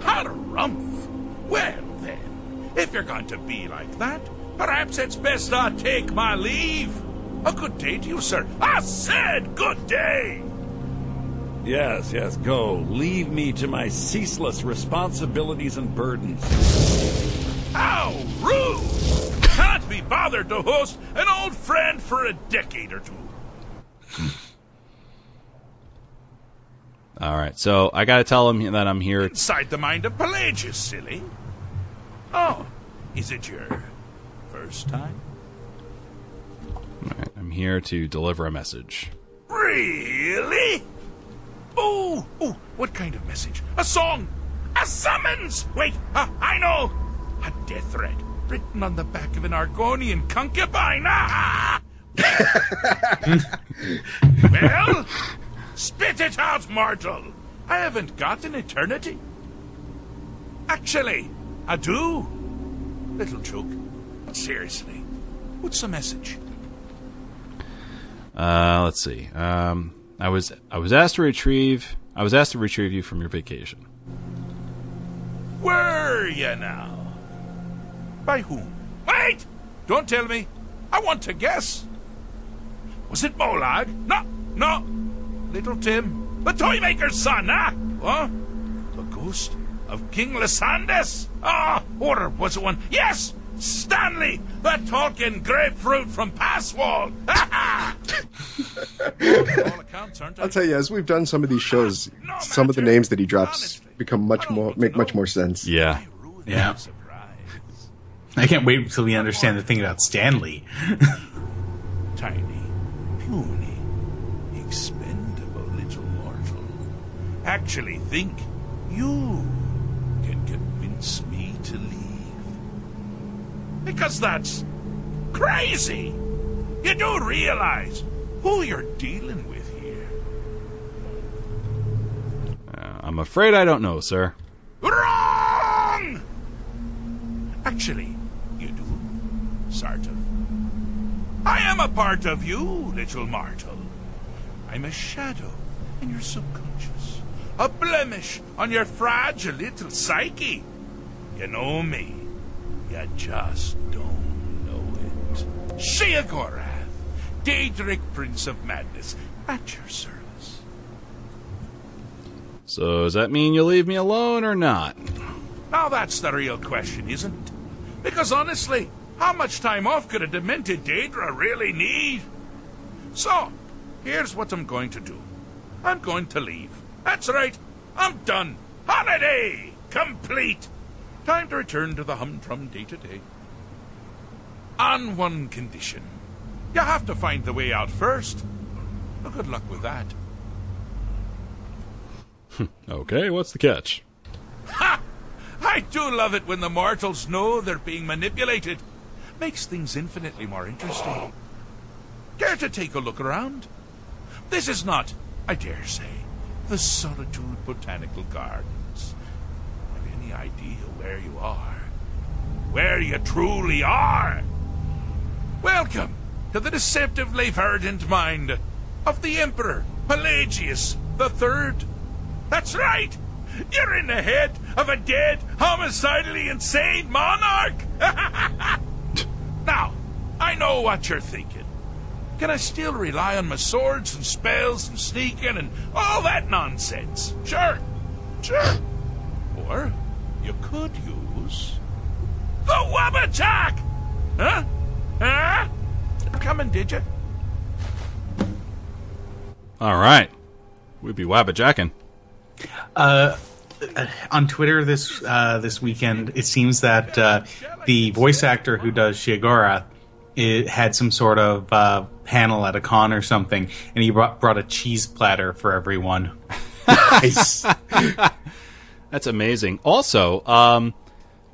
Harumph. Well then, if you're going to be like that, perhaps it's best I take my leave. A good day to you, sir. I said good day. Yes, yes, go. Leave me to my ceaseless responsibilities and burdens. How rude! Can't be bothered to host an old friend for a decade or two. All right, so I got to tell him that I'm here. Inside the mind of Pelagius, silly. Oh, is it your first time? I'm here to deliver a message. Really? Oh, oh, what kind of message? A song? A summons? Wait, uh, I know. A death threat written on the back of an Argonian concubine. Ah! well, spit it out, mortal. I haven't got an eternity. Actually, I do. Little joke. But seriously, what's the message? Uh, let's see. Um, I was I was asked to retrieve I was asked to retrieve you from your vacation. Were you now? By whom? Wait! Don't tell me. I want to guess. Was it Molag? No, no. Little Tim, the Toymaker's son, huh? What? The ghost of King Lysandus? Ah, or was it one? Yes! Stanley, the talking grapefruit from Passwall. Ha ha! All accounts, aren't I? I'll tell you, as we've done some of these shows, some of the names that he drops become much more make much more sense. Yeah. Yeah. Surprise. I can't wait until we understand the thing about Stanley. tiny, puny, expendable little mortal, actually think you can convince me to leave? Because that's crazy! You do realize who you're dealing with here. Uh, I'm afraid I don't know, sir. Wrong! Actually, you do, sort. I am a part of you, little mortal. I'm a shadow in your subconscious, a blemish on your fragile little psyche. You know me, you just don't know it. Sheogorath, Daedric Prince of Madness, at your service. So does that mean you'll leave me alone or not? Now that's the real question, isn't it? Because honestly, how much time off could a demented Daedra really need? So, here's what I'm going to do. I'm going to leave. That's right. I'm done. Holiday complete. Time to return to the humdrum day to day. On one condition. You have to find the way out first. Well, good luck with that. Okay, what's the catch? Ha! I do love it when the mortals know they're being manipulated. Makes things infinitely more interesting. Care to take a look around? This is not, I dare say, the Solitude Botanical Gardens. Have any idea where you are? Where you truly are? Welcome to the deceptively verdant mind of the Emperor Pelagius the Third. That's right! You're in the head of a dead, homicidally insane monarch! now, I know what you're thinking. Can I still rely on my swords and spells and sneaking and all that nonsense? Sure, sure. Or you could use the Wabbajack! Huh? Huh? Coming, did you? All right, we'd be wabbajacking. Uh, on Twitter this uh, this weekend, it seems that uh, the voice actor who does Sheogorath it had some sort of uh, panel at a con or something, and he brought, brought a cheese platter for everyone. Nice. That's amazing. Also, um,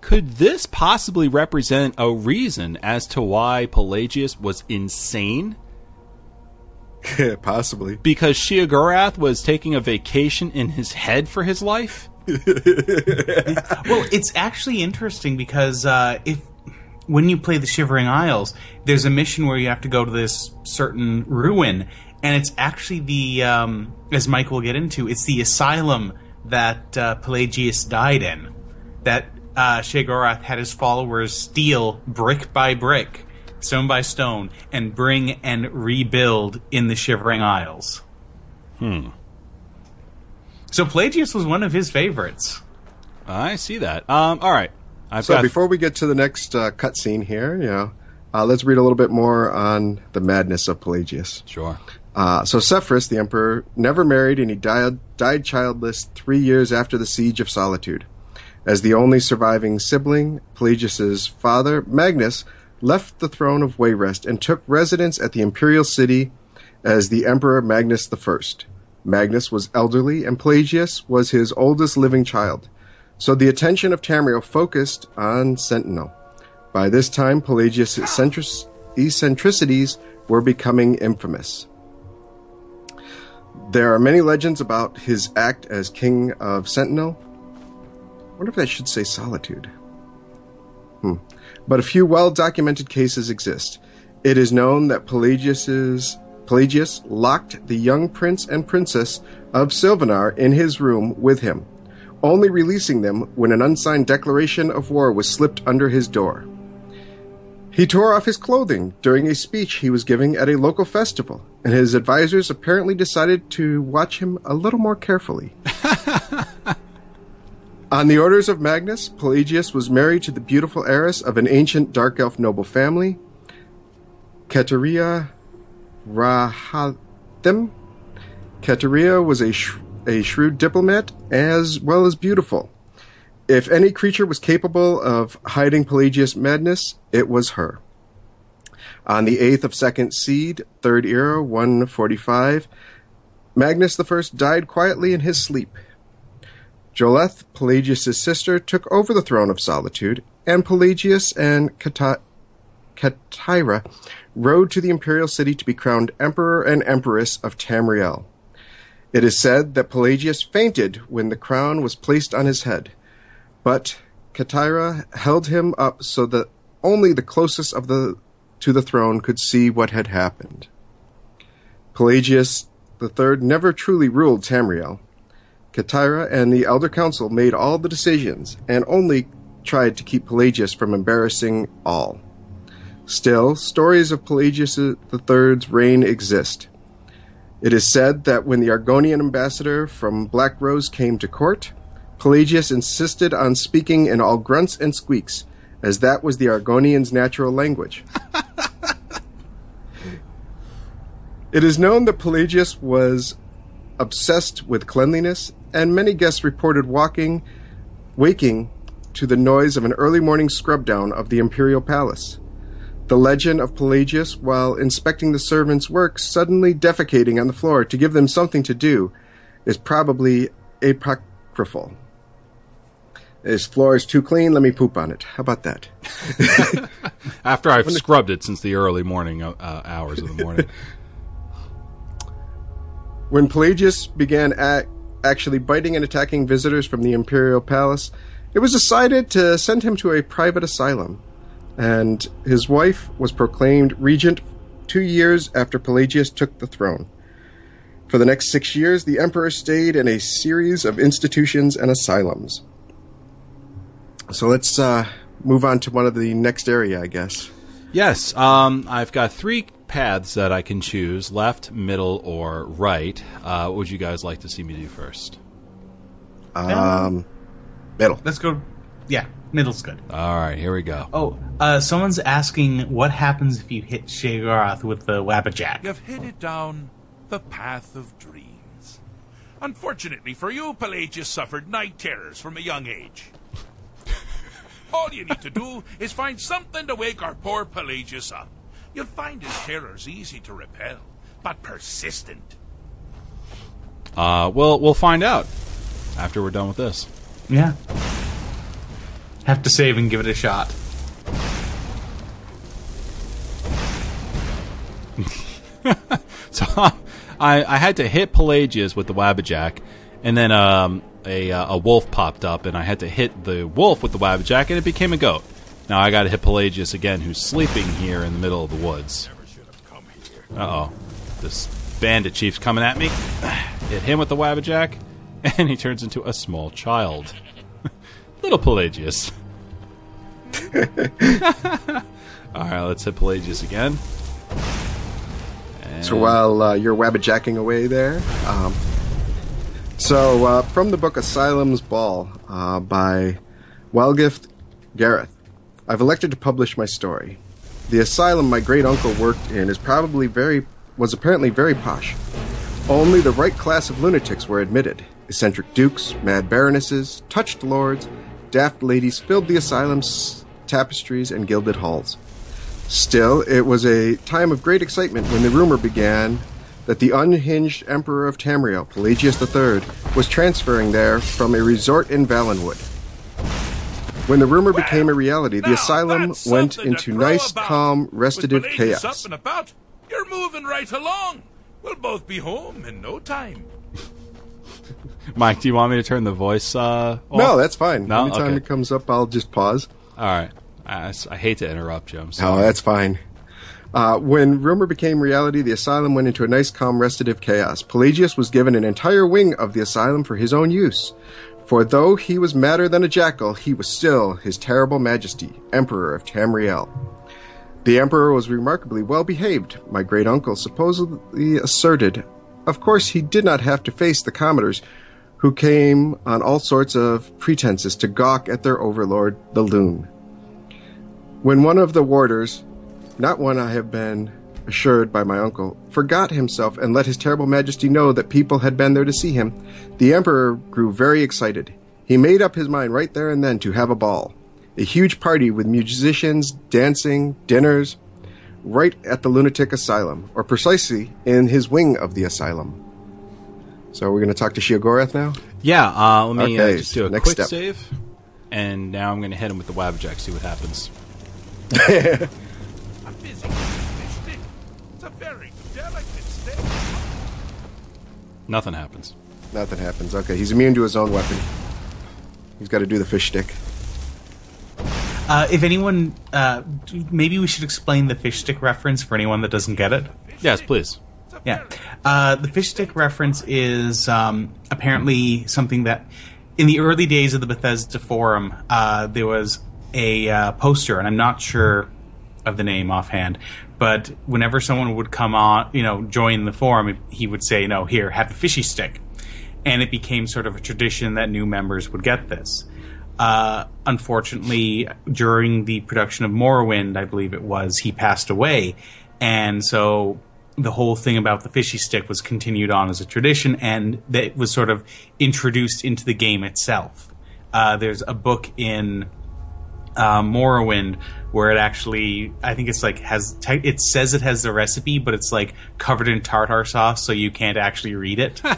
could this possibly represent a reason as to why Pelagius was insane? Possibly. Because Sheogorath was taking a vacation in his head for his life? well, it's actually interesting because uh, if when you play the Shivering Isles, there's a mission where you have to go to this certain ruin, and it's actually the um, as Mike will get into, it's the asylum that uh, Pelagius died in. That uh, had his followers steal brick by brick, stone by stone, and bring and rebuild in the Shivering Isles. Hmm. So Pelagius was one of his favorites. I see that. Um, all right. I've So got before we get to the next uh, cutscene here, you know, uh, let's read a little bit more on the madness of Pelagius. sure. Uh, so Cephorus, the emperor, never married, and he died died childless three years after the siege of Solitude. As the only surviving sibling, Pelagius's father, Magnus, left the throne of Wayrest and took residence at the imperial city as the Emperor Magnus I. Magnus was elderly, and Pelagius was his oldest living child. So the attention of Tamriel focused on Sentinel. By this time, Pelagius' eccentric- eccentricities were becoming infamous. There are many legends about his act as king of Sentinel. I wonder if that should say Solitude. Hmm. But a few well documented cases exist. It is known that Pelagius's, Pelagius locked the young prince and princess of Silvenar in his room with him, only releasing them when an unsigned declaration of war was slipped under his door. He tore off his clothing during a speech he was giving at a local festival, and his advisors apparently decided to watch him a little more carefully. On the orders of Magnus, Pelagius was married to the beautiful heiress of an ancient dark elf noble family, Katariah Ra'athim. Katariah was a, sh- a shrewd diplomat as well as beautiful. If any creature was capable of hiding Pelagius' madness, it was her. On the 8th of Second Seed, Third Era, 145, Magnus I died quietly in his sleep. Jolethe, Pelagius' sister, took over the throne of Solitude, and Pelagius and Kata- Katariah rode to the imperial city to be crowned emperor and empress of Tamriel. It is said that Pelagius fainted when the crown was placed on his head, but Katariah held him up so that only the closest of the to the throne could see what had happened. Pelagius III never truly ruled Tamriel. Katariah and the Elder Council made all the decisions and only tried to keep Pelagius from embarrassing all. Still, stories of Pelagius III's reign exist. It is said that when the Argonian ambassador from Blackrose came to court, Pelagius insisted on speaking in all grunts and squeaks, as that was the Argonians' natural language. it is known that Pelagius was obsessed with cleanliness, and many guests reported walking, waking to the noise of an early morning scrub down of the imperial palace. The legend of Pelagius, while inspecting the servants' work, suddenly defecating on the floor to give them something to do, is probably apocryphal. This floor is too clean, let me poop on it. How about that? After I've scrubbed it since the early morning uh, uh, hours of the morning. When Pelagius began ac actually biting and attacking visitors from the imperial palace, it was decided to send him to a private asylum, and his wife was proclaimed regent two years after Pelagius took the throne. For the next six years, the emperor stayed in a series of institutions and asylums. So let's uh, move on to one of the next area, I guess. yes, um, I've got three paths that I can choose left, middle, or right. Uh, what would you guys like to see me do first? Um, middle. Let's go. Yeah, middle's good. All right, here we go. Oh, uh, someone's asking what happens if you hit Sheogorath with the Wabbajack. You've headed down the path of dreams. Unfortunately for you, Pelagius suffered night terrors from a young age. All you need to do is find something to wake our poor Pelagius up. You'll find his terrors easy to repel, but persistent. Uh, well, we'll find out after we're done with this. Yeah. Have to save and give it a shot. So I, I had to hit Pelagius with the Wabbajack, and then um, a, uh, a wolf popped up, and I had to hit the wolf with the Wabbajack, and it became a goat. Now I got to hit Pelagius again, who's sleeping here in the middle of the woods. Uh oh. This bandit chief's coming at me. Hit him with the Wabbajack, and he turns into a small child. Little Pelagius. Alright, let's hit Pelagius again. So while uh, you're wabbajacking away there, um, so uh, from the book Asylum's Ball uh, by Walgift Gareth, I've elected to publish my story. The asylum my great uncle worked in is probably very was apparently very posh. Only the right class of lunatics were admitted. Eccentric dukes, mad baronesses, touched lords, daft ladies filled the asylum's tapestries and gilded halls. Still, it was a time of great excitement when the rumor began that the unhinged Emperor of Tamriel, Pelagius III, was transferring there from a resort in Valenwood. When the rumor became a reality, the asylum went into nice, about. calm, restative With chaos. Up and about, you're moving right along. We'll both be home in no time. Mike, do you want me to turn the voice uh, off? No, that's fine. No? Anytime Okay. it comes up, I'll just pause. All right, I hate to interrupt you. I'm Oh, that's fine. Uh, when rumor became reality, the asylum went into a nice, calm, restative chaos. Pelagius was given an entire wing of the asylum for his own use. For though he was madder than a jackal, he was still his terrible majesty, Emperor of Tamriel. The Emperor was remarkably well behaved, my great uncle supposedly asserted. Of course, he did not have to face the Commodores, who came on all sorts of pretenses to gawk at their overlord, the Loon. When one of the warders, not one I have been assured by my uncle, forgot himself and let his terrible majesty know that people had been there to see him, the emperor grew very excited. He made up his mind right there and then to have a ball. A huge party with musicians, dancing, dinners, right at the lunatic asylum, or precisely in his wing of the asylum. So we're going to talk to Sheogorath now? yeah, uh, let me uh, just do a next quick step. save. And now I'm going to hit him with the Wabbajack, see what happens. I'm busy with this stick. It's a very delicate stick. Nothing happens. Nothing happens. Okay, he's immune to his own weapon. He's got to do the fish stick. Uh, if anyone, uh, maybe we should explain the fish stick reference for anyone that doesn't get it. Yes, please. Yeah. Uh, the fish stick reference is um, apparently something that in the early days of the Bethesda forum, uh, there was a uh, poster, and I'm not sure of the name offhand, but whenever someone would come on, you know, join the forum, he would say, "No, here, have a fishy stick," and it became sort of a tradition that new members would get this. Uh, unfortunately, during the production of Morrowind, I believe it was, he passed away, and so the whole thing about the fishy stick was continued on as a tradition, and that was sort of introduced into the game itself. Uh, there's a book in uh, Morrowind where it actually, I think it's like has te- it says it has the recipe, but it's like covered in tartar sauce, so you can't actually read it.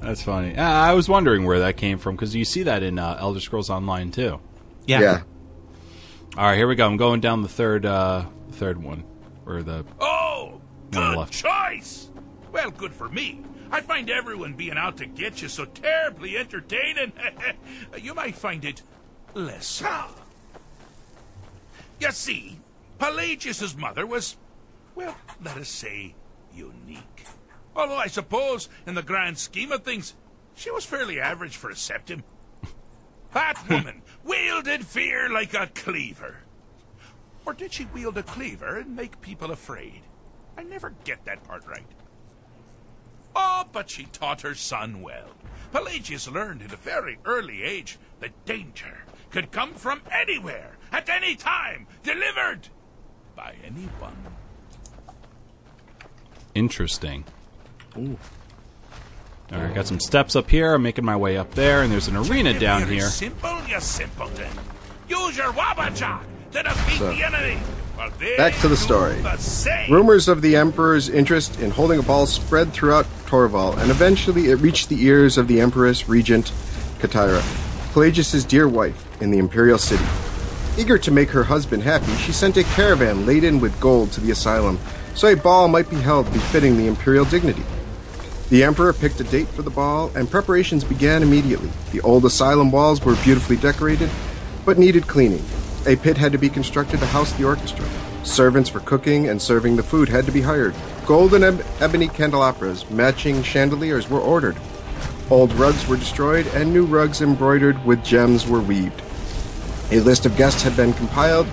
That's funny. Uh, I was wondering where that came from because you see that in uh, Elder Scrolls Online too. Yeah. yeah. All right, here we go. I'm going down the third, uh, third one, or the Oh, the good left. choice. Well, good for me. I find everyone being out to get you so terribly entertaining. you might find it less. You see, Pelagius's mother was, well, let us say, unique. Although I suppose, in the grand scheme of things, she was fairly average for a septim. That woman wielded fear like a cleaver. Or did she wield a cleaver and make people afraid? I never get that part right. Oh, but she taught her son well. Pelagius learned at a very early age that danger could come from anywhere, at any time, delivered by anyone. interesting. Ooh. All right, got some steps up here. I'm making my way up there, and there's an arena down Very here. Simple, you simpleton. Use your Wabbajack to defeat So, the enemy. back to the story. the. Rumors of the Emperor's interest in holding a ball spread throughout Torval, and eventually it reached the ears of the Empress Regent Katariah, Pelagius's dear wife, in the Imperial City. Eager to make her husband happy, she sent a caravan laden with gold to the asylum, so a ball might be held befitting the imperial dignity. The Emperor picked a date for the ball, and preparations began immediately. The old asylum walls were beautifully decorated, but needed cleaning. A pit had to be constructed to house the orchestra. Servants for cooking and serving the food had to be hired. Gold and eb- ebony candelabras, matching chandeliers, were ordered. Old rugs were destroyed, and new rugs embroidered with gems were weaved. A list of guests had been compiled,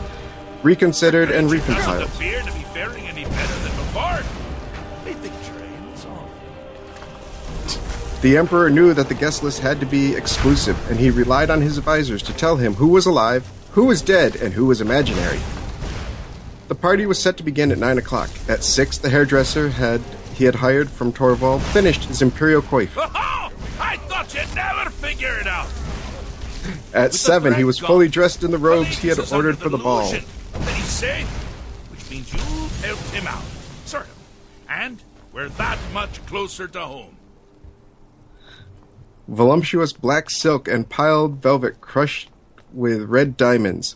reconsidered, and Doesn't recompiled. appear to be faring any better than before. They think trains off. The Emperor knew that the guest list had to be exclusive, and he relied on his advisors to tell him who was alive, who was dead, and who was imaginary. The party was set to begin at 9 o'clock. At 6, the hairdresser had he had hired from Torval finished his imperial coif. Oh, I thought you'd never figure it out. At the 7, he was gone, fully dressed in the robes he had ordered for the ball. That he's safe, which means you've helped him out, sort of. And we're that much closer to home. voluptuous black silk and piled velvet crushed with red diamonds.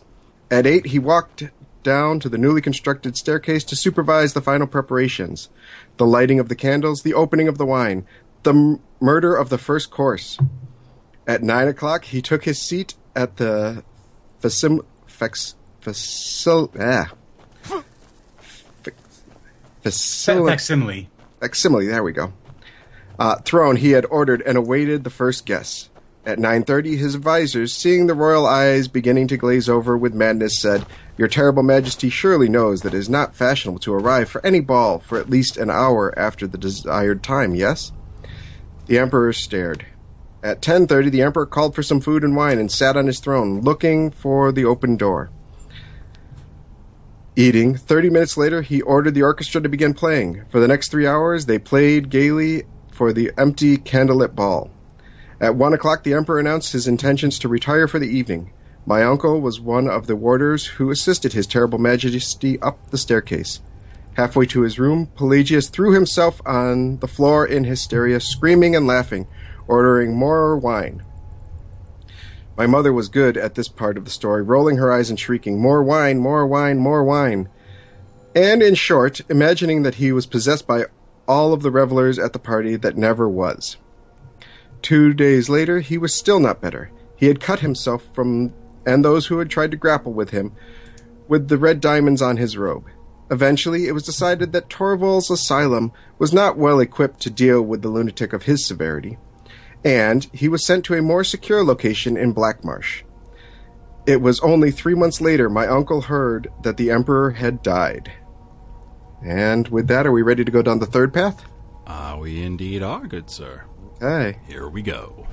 At eight, he walked down to the newly constructed staircase to supervise the final preparations the lighting of the candles, the opening of the wine, the m- murder of the first course. At nine o'clock, he took his seat at the facim, fax, facil, ah, facil, Facsimile. facsimile. There we go. Uh, throne he had ordered and awaited the first guests. At 9:30, his advisors, seeing the royal eyes beginning to glaze over with madness, said, "Your terrible Majesty surely knows that it is not fashionable to arrive for any ball for at least an hour after the desired time. Yes?" The emperor stared. At 10:30, the emperor called for some food and wine and sat on his throne, looking for the open door. Eating. Thirty minutes later, he ordered the orchestra to begin playing. For the next three hours, they played gaily for the empty candlelit ball. At one o'clock, the emperor announced his intentions to retire for the evening. My uncle was one of the warders who assisted his terrible majesty up the staircase. Halfway to his room, Pelagius threw himself on the floor in hysteria, screaming and laughing, ordering more wine. My mother was good at this part of the story, rolling her eyes and shrieking, More wine, more wine, more wine. And in short, imagining that he was possessed by all of the revelers at the party that never was. Two days later, he was still not better. He had cut himself from, and those who had tried to grapple with him, with the red diamonds on his robe. Eventually, it was decided that Torval's asylum was not well equipped to deal with the lunatic of his severity, and he was sent to a more secure location in Blackmarsh. It was only three months later my uncle heard that the Emperor had died. And with that, are we ready to go down the third path? Ah, we indeed are, good sir. Okay. Here we go.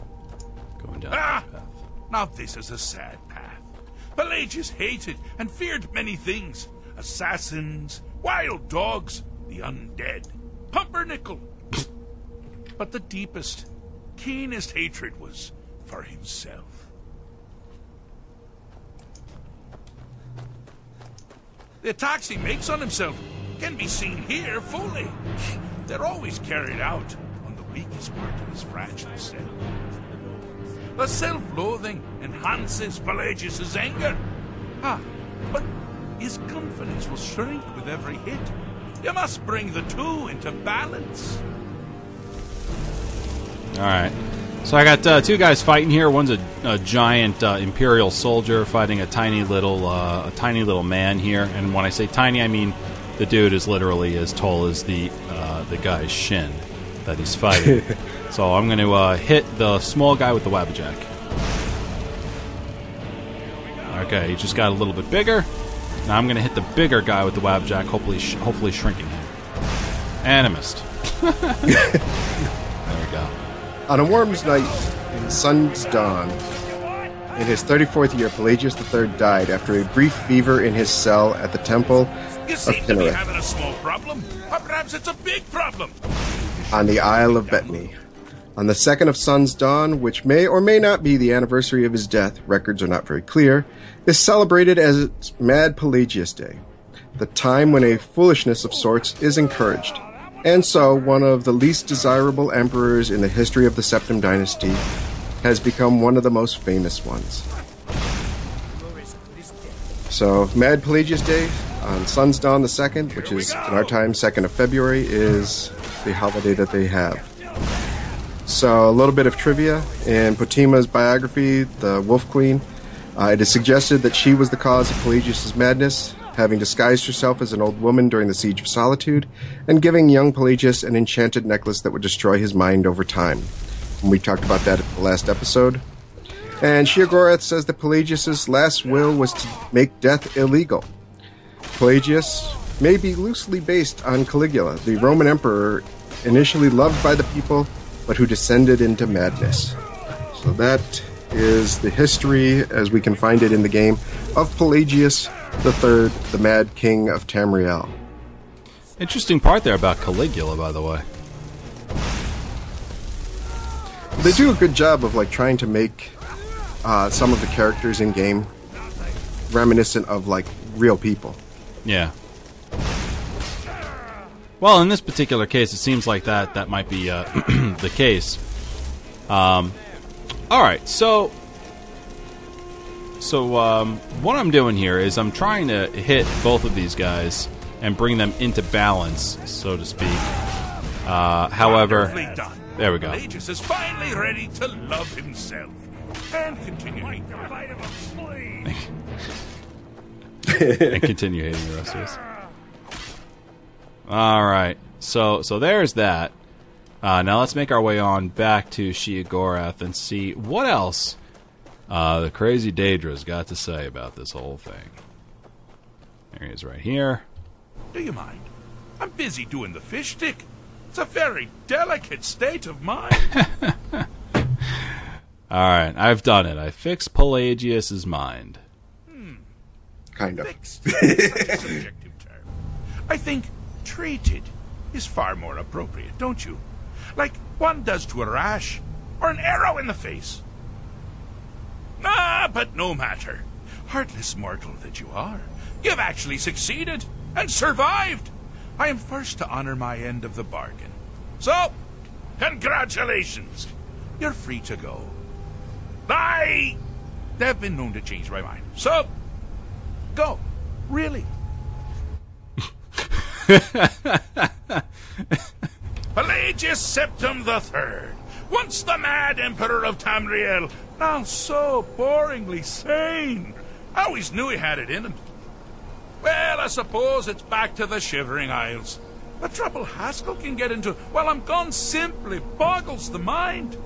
Going down Ah! that path. Now this is a sad path. Pelagius hated and feared many things. Assassins, wild dogs, the undead, pumpernickel. but the deepest, keenest hatred was for himself. The attacks he makes on himself can be seen here fully. They're always carried out weakest part of his fragile self. The self-loathing enhances Pelagius's anger. Ah, but his confidence will shrink with every hit. You must bring the two into balance. All right. So I got uh, two guys fighting here. One's a, a giant uh, imperial soldier fighting a tiny little uh, a tiny little man here. And when I say tiny, I mean the dude is literally as tall as the uh, the guy's shin that he's fighting. so I'm going to uh, hit the small guy with the wabbajack. Okay, he just got a little bit bigger. Now I'm going to hit the bigger guy with the wabjack, hopefully, sh- hopefully shrinking him. And I missed. there we go. On a warm's night in sun's dawn, in his 34th year, Pelagius III died after a brief fever in his cell at the temple You of seem to be Kynareth having a small problem, or perhaps it's a big problem. On the Isle of Betony. On the second of sun's dawn, which may or may not be the anniversary of his death, records are not very clear, is celebrated as Mad Pelagius Day, the time when a foolishness of sorts is encouraged. And so, one of the least desirable emperors in the history of the Septim Dynasty has become one of the most famous ones. So, Mad Pelagius Day on Sun's Dawn the 2nd, which is in our time 2nd of February, is the holiday that they have. So, a little bit of trivia. In Potema's biography, The Wolf Queen, uh, it is suggested that she was the cause of Pelagius' madness, having disguised herself as an old woman during the Siege of Solitude, and giving young Pelagius an enchanted necklace that would destroy his mind over time. And we talked about that at the last episode. And Sheogorath says that Pelagius' last will was to make death illegal. Pelagius may be loosely based on Caligula, the Roman emperor initially loved by the people, but who descended into madness. So that is the history, as we can find it in the game, of Pelagius III, the Mad King of Tamriel. Interesting part there about Caligula, by the way. They do a good job of like trying to make uh, some of the characters in game reminiscent of like real people. Yeah. Well, in this particular case, it seems like that that might be uh, the case. Um, all right, so so um, what I'm doing here is I'm trying to hit both of these guys and bring them into balance, so to speak. Uh, however, there we go. Pelagius is finally ready to love himself. And continue. and continue hating the rest of us. All right, so so there's that. Uh, now let's make our way on back to Sheogorath and see what else uh, the crazy Daedra's got to say about this whole thing. There he is, right here. Do you mind? I'm busy doing the fish stick. It's a very delicate state of mind. All right, I've done it. I fixed Pelagius's mind. Hmm. Kind of. Fixed. Such a subjective term. I think treated is far more appropriate, don't you? Like one does to a rash or an arrow in the face. Ah, but no matter. Heartless mortal that you are, you've actually succeeded and survived. I am first to honor my end of the bargain. So, congratulations. You're free to go. I have been known to change my mind. So, go. Really. Pelagius Septim the Third, once the mad emperor of Tamriel, now so boringly sane. I always knew he had it in him. Well, I suppose it's back to the Shivering Isles. The trouble Haskill can get into while I'm gone simply boggles the mind.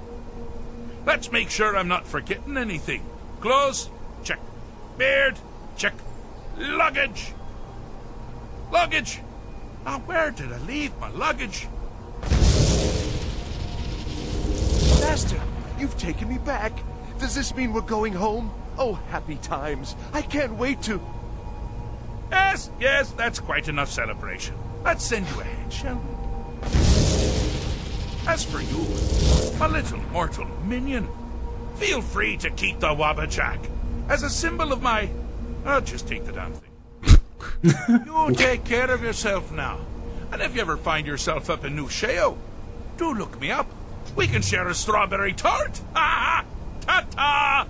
Let's make sure I'm not forgetting anything. Clothes, check. Beard, check. Luggage. Luggage. Now, where did I leave my luggage? Master, you've taken me back. Does this mean we're going home? Oh, happy times. I can't wait to. Yes, yes, that's quite enough celebration. Let's send you ahead, shall we? As for you, a little mortal minion, feel free to keep the Wabbajack as a symbol of my. I'll just take the damn thing. you take care of yourself now. And if you ever find yourself up in New Sheo, do look me up. We can share a strawberry tart. Ha ha! Ta ta!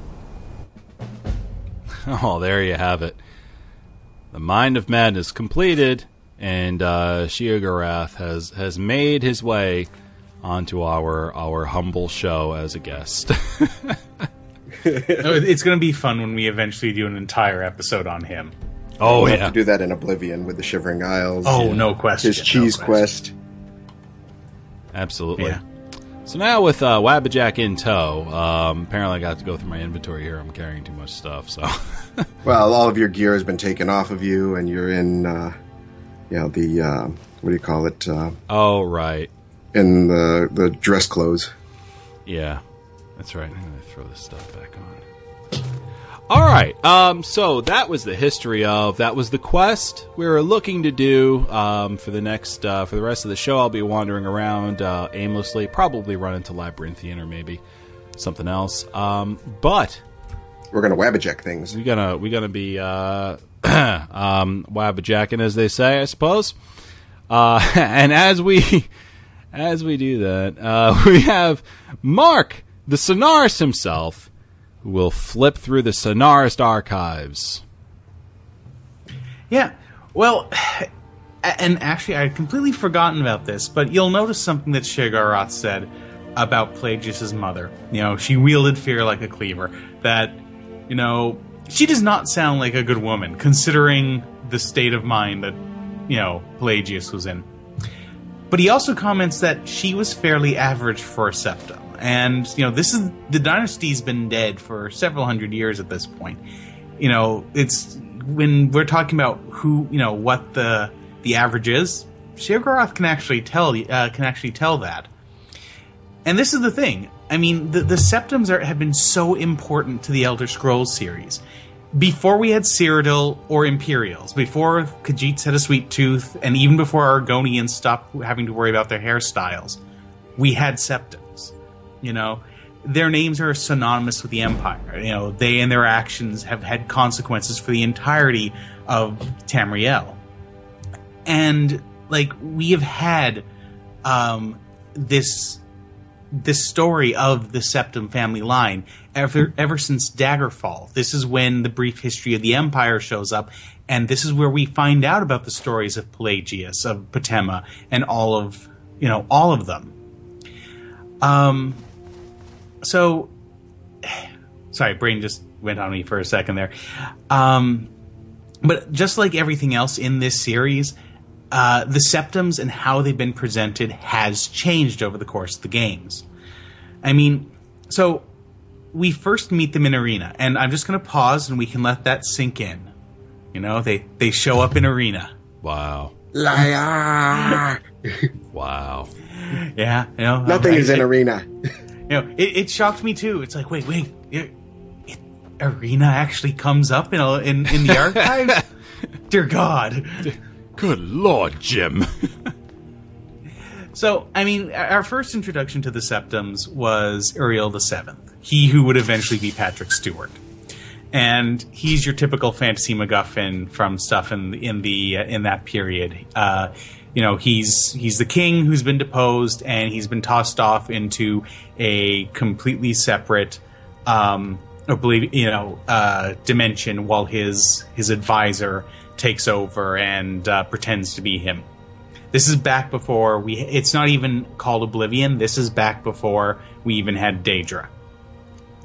Oh, there you have it. The Mind of Madness completed, and uh, has has made his way onto our our humble show as a guest. It's going to be fun when we eventually do an entire episode on him. Oh We'll have to do that in Oblivion with the Shivering Isles. Oh, no question. His no cheese question. quest. absolutely. Yeah. So now with uh, Wabbajack in tow, um, apparently I got to go through my inventory here. I'm carrying too much stuff, so Well, all of your gear has been taken off of you, and you're in, uh, you know, the uh, what do you call it? Uh, oh right, in the the dress clothes. yeah, that's right. I'm gonna throw this stuff back on. All right, um, so that was the history of that was the quest we were looking to do um, for the next uh, for the rest of the show. I'll be wandering around uh, aimlessly, probably run into Labyrinthian or maybe something else. Um, but We're gonna wabbajack things. we gonna we gonna be uh, um, wabbajacking, as they say, I suppose. Uh, and as we as we do that, uh, we have Mark, the Sonarist himself, who will flip through the Sonarist archives. Yeah. Well, and actually, I had completely forgotten about this, but you'll notice something that Sheogorath said about Pelagius' mother. You know, she wielded fear like a cleaver. That, you know, she does not sound like a good woman, considering the state of mind that, you know, Pelagius was in. But he also comments that she was fairly average for a Septim. And, you know, this is the dynasty's been dead for several hundred years at this point. You know, it's when we're talking about who, you know, what the the average is, Sheogorath can actually tell uh, can actually tell that. And this is the thing. I mean, the, the Septims are, have been so important to the Elder Scrolls series. Before we had Cyrodiil or Imperials, before Khajiits had a sweet tooth, and even before Argonians stopped having to worry about their hairstyles, we had Septims. You know, their names are synonymous with the Empire. You know, they and their actions have had consequences for the entirety of Tamriel. And like we have had um, this this story of the Septim family line ever ever since Daggerfall. This is when the brief history of the Empire shows up, and this is where we find out about the stories of Pelagius, of Potema, and all of you know all of them. Um, so sorry, brain just went on me for a second there. Um, but just like everything else in this series, uh, the Septims and how they've been presented has changed over the course of the games. I mean, so we first meet them in arena, and I'm just going to pause and we can let that sink in. You know, they they show up in arena. Wow. Liar! Wow. Yeah, you know, Nothing I- is in I- arena. You know, it, it shocked me too. It's like, wait, wait, it, it, arena actually comes up in a, in in the archives. Dear God. Good lord, Jim. So, I mean, our first introduction to the Septims was Uriel the Seventh, he who would eventually be Patrick Stewart, and he's your typical fantasy MacGuffin from stuff in in the uh, in that period. Uh, you know, he's he's the king who's been deposed, and he's been tossed off into a completely separate, um, I believe you know, uh, dimension, while his his advisor takes over and uh, pretends to be him. This is back before we. It's not even called Oblivion. This is back before we even had Daedra.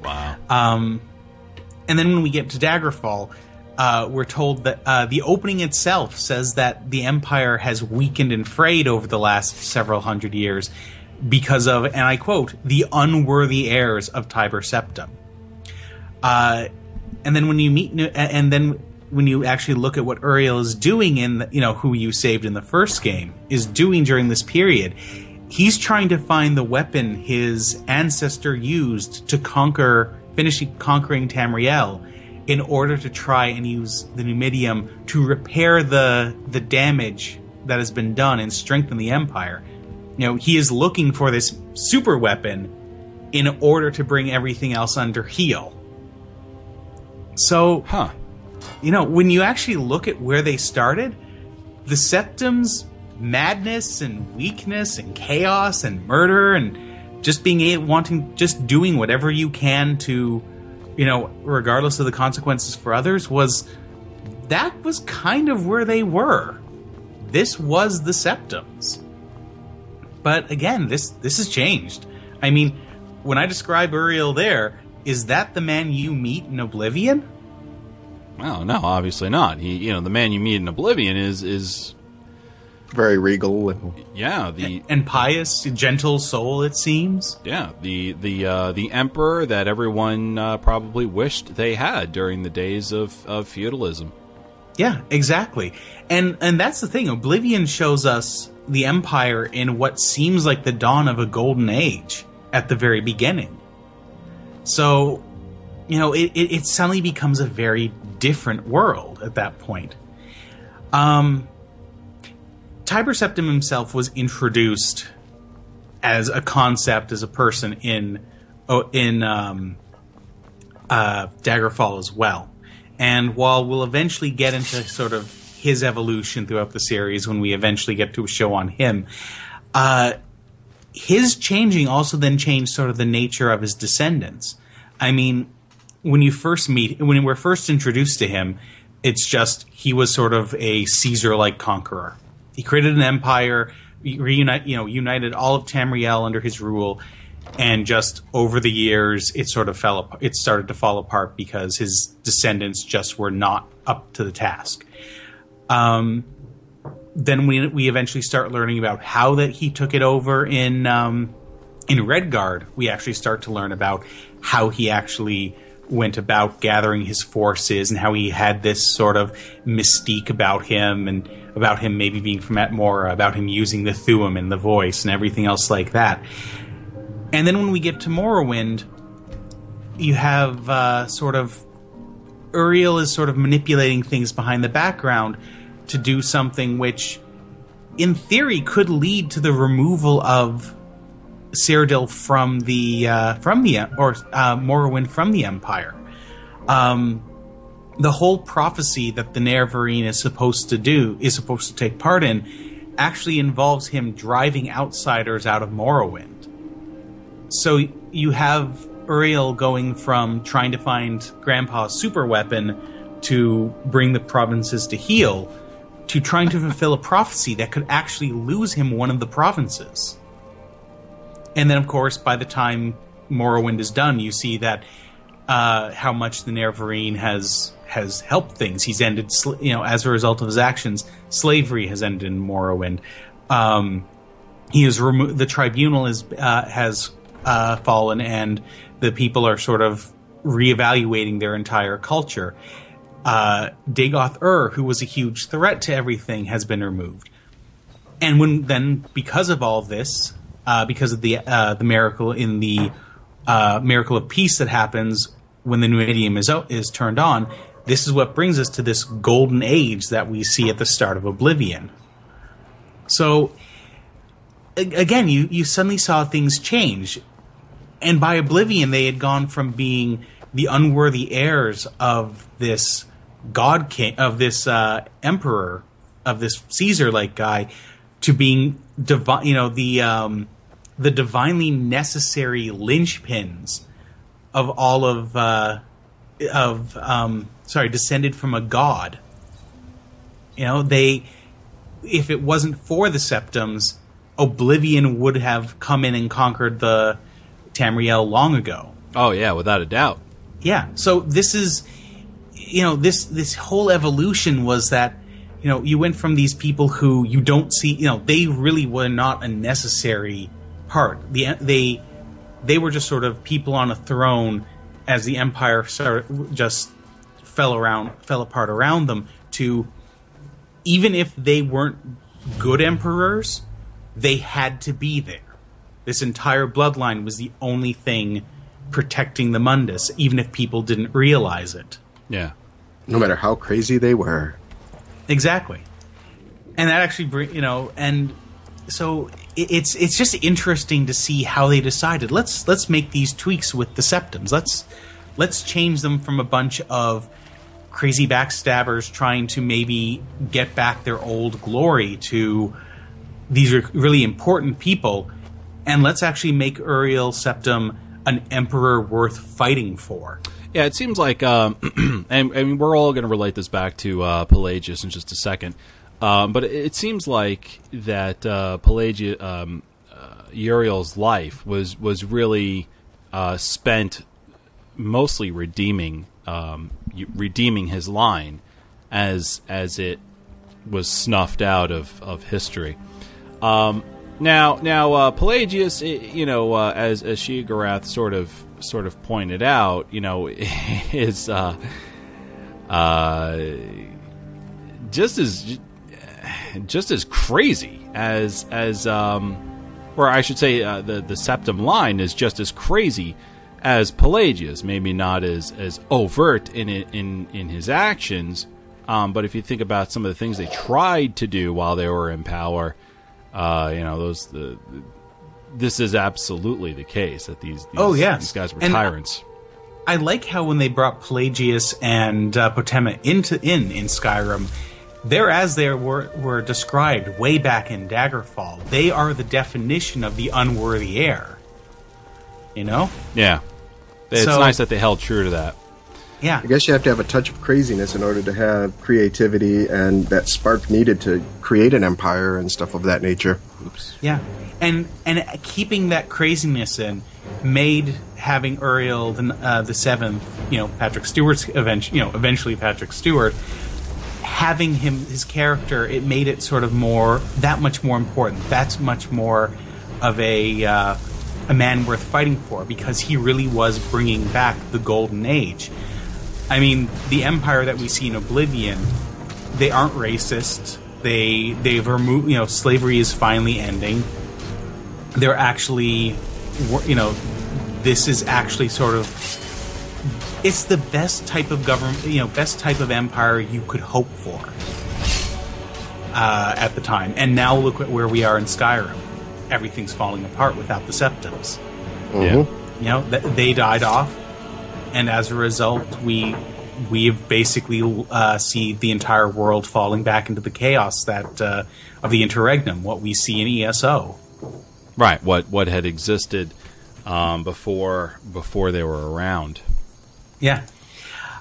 wow. Um, and then when we get to Daggerfall, uh, we're told that uh, the opening itself says that the Empire has weakened and frayed over the last several hundred years because of, and I quote, the unworthy heirs of Tiber Septim. Uh, and then when you meet, and then when you actually look at what Uriel is doing in, the, you know, who you saved in the first game, is doing during this period, he's trying to find the weapon his ancestor used to conquer, finish conquering Tamriel, in order to try and use the Numidium to repair the the damage that has been done and strengthen the Empire. You know, he is looking for this super weapon in order to bring everything else under heel. So, Huh. you know, when you actually look at where they started, the Septim's madness and weakness and chaos and murder and just being a wanting just doing whatever you can to, you know, regardless of the consequences for others was that was kind of where they were. This was the Septims. But again, this this has changed. I mean, when I describe Uriel there, is that the man you meet in Oblivion? Well, no, obviously not. He, you know, the man you meet in Oblivion is is Very regal and yeah the and pious, gentle soul, it seems. yeah the the uh, the emperor that everyone uh, probably wished they had during the days of of feudalism. Yeah, exactly. And and that's the thing. Oblivion shows us the empire in what seems like the dawn of a golden age at the very beginning. So, you know, it, it, it suddenly becomes a very different world at that point. Um, Tiber Septim himself was introduced as a concept, as a person in oh, in um, uh, Daggerfall as well. And while we'll eventually get into sort of his evolution throughout the series when we eventually get to a show on him. Uh, his changing also then changed sort of the nature of his descendants. I mean, when you first meet, when we're first introduced to him, it's just he was sort of a Caesar-like conqueror. He created an empire, reunite, you know, united all of Tamriel under his rule, and just over the years, it sort of fell. It started to fall apart because his descendants just were not up to the task. Um, then we we eventually start learning about how that he took it over in um, in Redguard. We actually start to learn about how he actually went about gathering his forces and how he had this sort of mystique about him and about him maybe being from Atmora, about him using the Thu'um and the voice and everything else like that. And then when we get to Morrowind, you have uh, sort of Uriel is sort of manipulating things behind the background to do something which, in theory, could lead to the removal of Cyrodiil from the uh, from the or uh, Morrowind from the Empire. Um, the whole prophecy that the Nerevarine is supposed to do is supposed to take part in actually involves him driving outsiders out of Morrowind. So you have Uriel going from trying to find Grandpa's super weapon to bring the provinces to heal to trying to fulfill a prophecy that could actually lose him one of the provinces. And then, of course, by the time Morrowind is done, you see that uh, how much the Nerevarine has has helped things. He's ended, you know, as a result of his actions, slavery has ended in Morrowind. Um, he is removed. The tribunal is uh, has uh, fallen, and the people are sort of reevaluating their entire culture. Uh, Dagoth Ur, who was a huge threat to everything, has been removed. And when then, because of all this, uh, because of the uh, the miracle in the uh, miracle of peace that happens when the Numidium is is turned on, this is what brings us to this golden age that we see at the start of Oblivion. So again, you you suddenly saw things change, and by Oblivion they had gone from being the unworthy heirs of this god king of this uh, emperor of this Caesar like guy to being. You know the um, the divinely necessary linchpins of all of uh, of um, sorry descended from a god. You know they if it wasn't for the Septims, Oblivion would have come in and conquered the Tamriel long ago. Oh yeah, without a doubt. Yeah. So this is you know this this whole evolution was that you know you went from these people who you don't see you know they really were not a necessary part the they they were just sort of people on a throne as the empire started, just fell around fell apart around them to even if they weren't good emperors they had to be there this entire bloodline was the only thing protecting the mundus even if people didn't realize it Yeah. No matter how crazy they were. Exactly, and that actually, bring you know, and so it's it's just interesting to see how they decided. Let's let's make these tweaks with the Septims. Let's let's change them from a bunch of crazy backstabbers trying to maybe get back their old glory to these are really important people, and let's actually make Uriel Septim an emperor worth fighting for. Yeah, it seems like, um, and mean, we're all going to relate this back to uh, Pelagius in just a second. Um, but it, seems like that uh, Pelagius, um, uh, Uriel's life was was really uh, spent mostly redeeming um, redeeming his line as as it was snuffed out of, of history. Um, now, now uh, Pelagius, you know, uh, as as Sheogorath sort of sort of pointed out, you know, is uh, just as just as crazy as as um, or I should say, uh, the the Septim line is just as crazy as Pelagius. Maybe not as as overt in it, in in his actions, um, but if you think about some of the things they tried to do while they were in power, uh, you know, those the, this is absolutely the case that these, these Oh, yes. these guys were And- tyrants. I like how when they brought Pelagius and uh, Potema into in in Skyrim, they're as they were were described way back in Daggerfall. They are the definition of the unworthy heir. You know? Yeah. It's So- nice that they held true to that. Yeah. I guess you have to have a touch of craziness in order to have creativity and that spark needed to create an empire and stuff of that nature. Oops. Yeah, and and keeping that craziness in made having Uriel the, uh, the seventh, you know, Patrick Stewart's eventually, you know, eventually Patrick Stewart, having him his character, it made it sort of more that much more important. That's much more of a uh, a man worth fighting for because he really was bringing back the golden age. I mean, the empire that we see in Oblivion, they aren't racist. They they've removed you know slavery is finally ending. They're actually, you know, this is actually sort of it's the best type of government, you know, best type of empire you could hope for uh, at the time. And now look at where we are in Skyrim. Everything's falling apart without the Septims. Yeah. You know, th- they died off, and as a result, we we've basically uh, see the entire world falling back into the chaos that uh, of the interregnum. What we see in ESO. Right. What what had existed um, before before they were around. Yeah.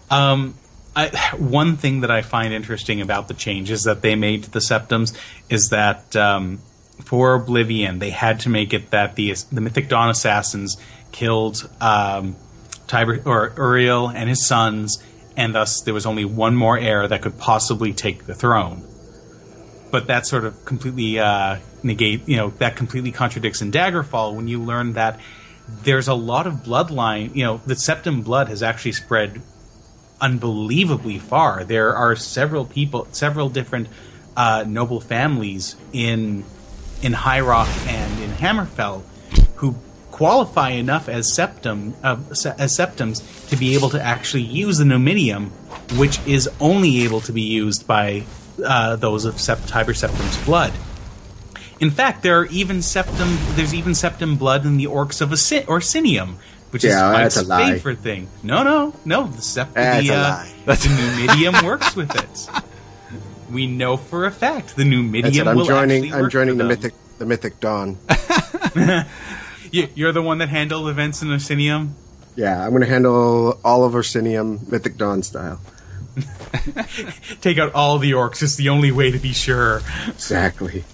Um, I, one thing that I find interesting about the changes that they made to the Septims is that um, for Oblivion, they had to make it that the the Mythic Dawn assassins killed um, Tiber or Uriel and his sons, and thus there was only one more heir that could possibly take the throne. But that sort of completely uh, negate, you know, that completely contradicts in Daggerfall when you learn that there's a lot of bloodline. You know, the Septim blood has actually spread unbelievably far. There are several people, several different uh, noble families in in High Rock and in Hammerfell who qualify enough as Septim uh, as Septims to be able to actually use the Numidium, which is only able to be used by uh, those of Sept- Tiber Septim's blood. In fact, there are even Septim. There's even Septim blood in the orcs of Orsinium, Orsinium, which Yeah, is that's lie. favorite thing. No, no, no. The sept- That's the, a uh, lie. the Numidium works with it. We know for a fact the Numidium That's it. I'm will joining. I'm joining the them. mythic. The mythic dawn. You, you're the one that handled events in Orsinium. Yeah, I'm going to handle all of Orsinium mythic dawn style. Take out all the orcs. It's the only way to be sure. Exactly.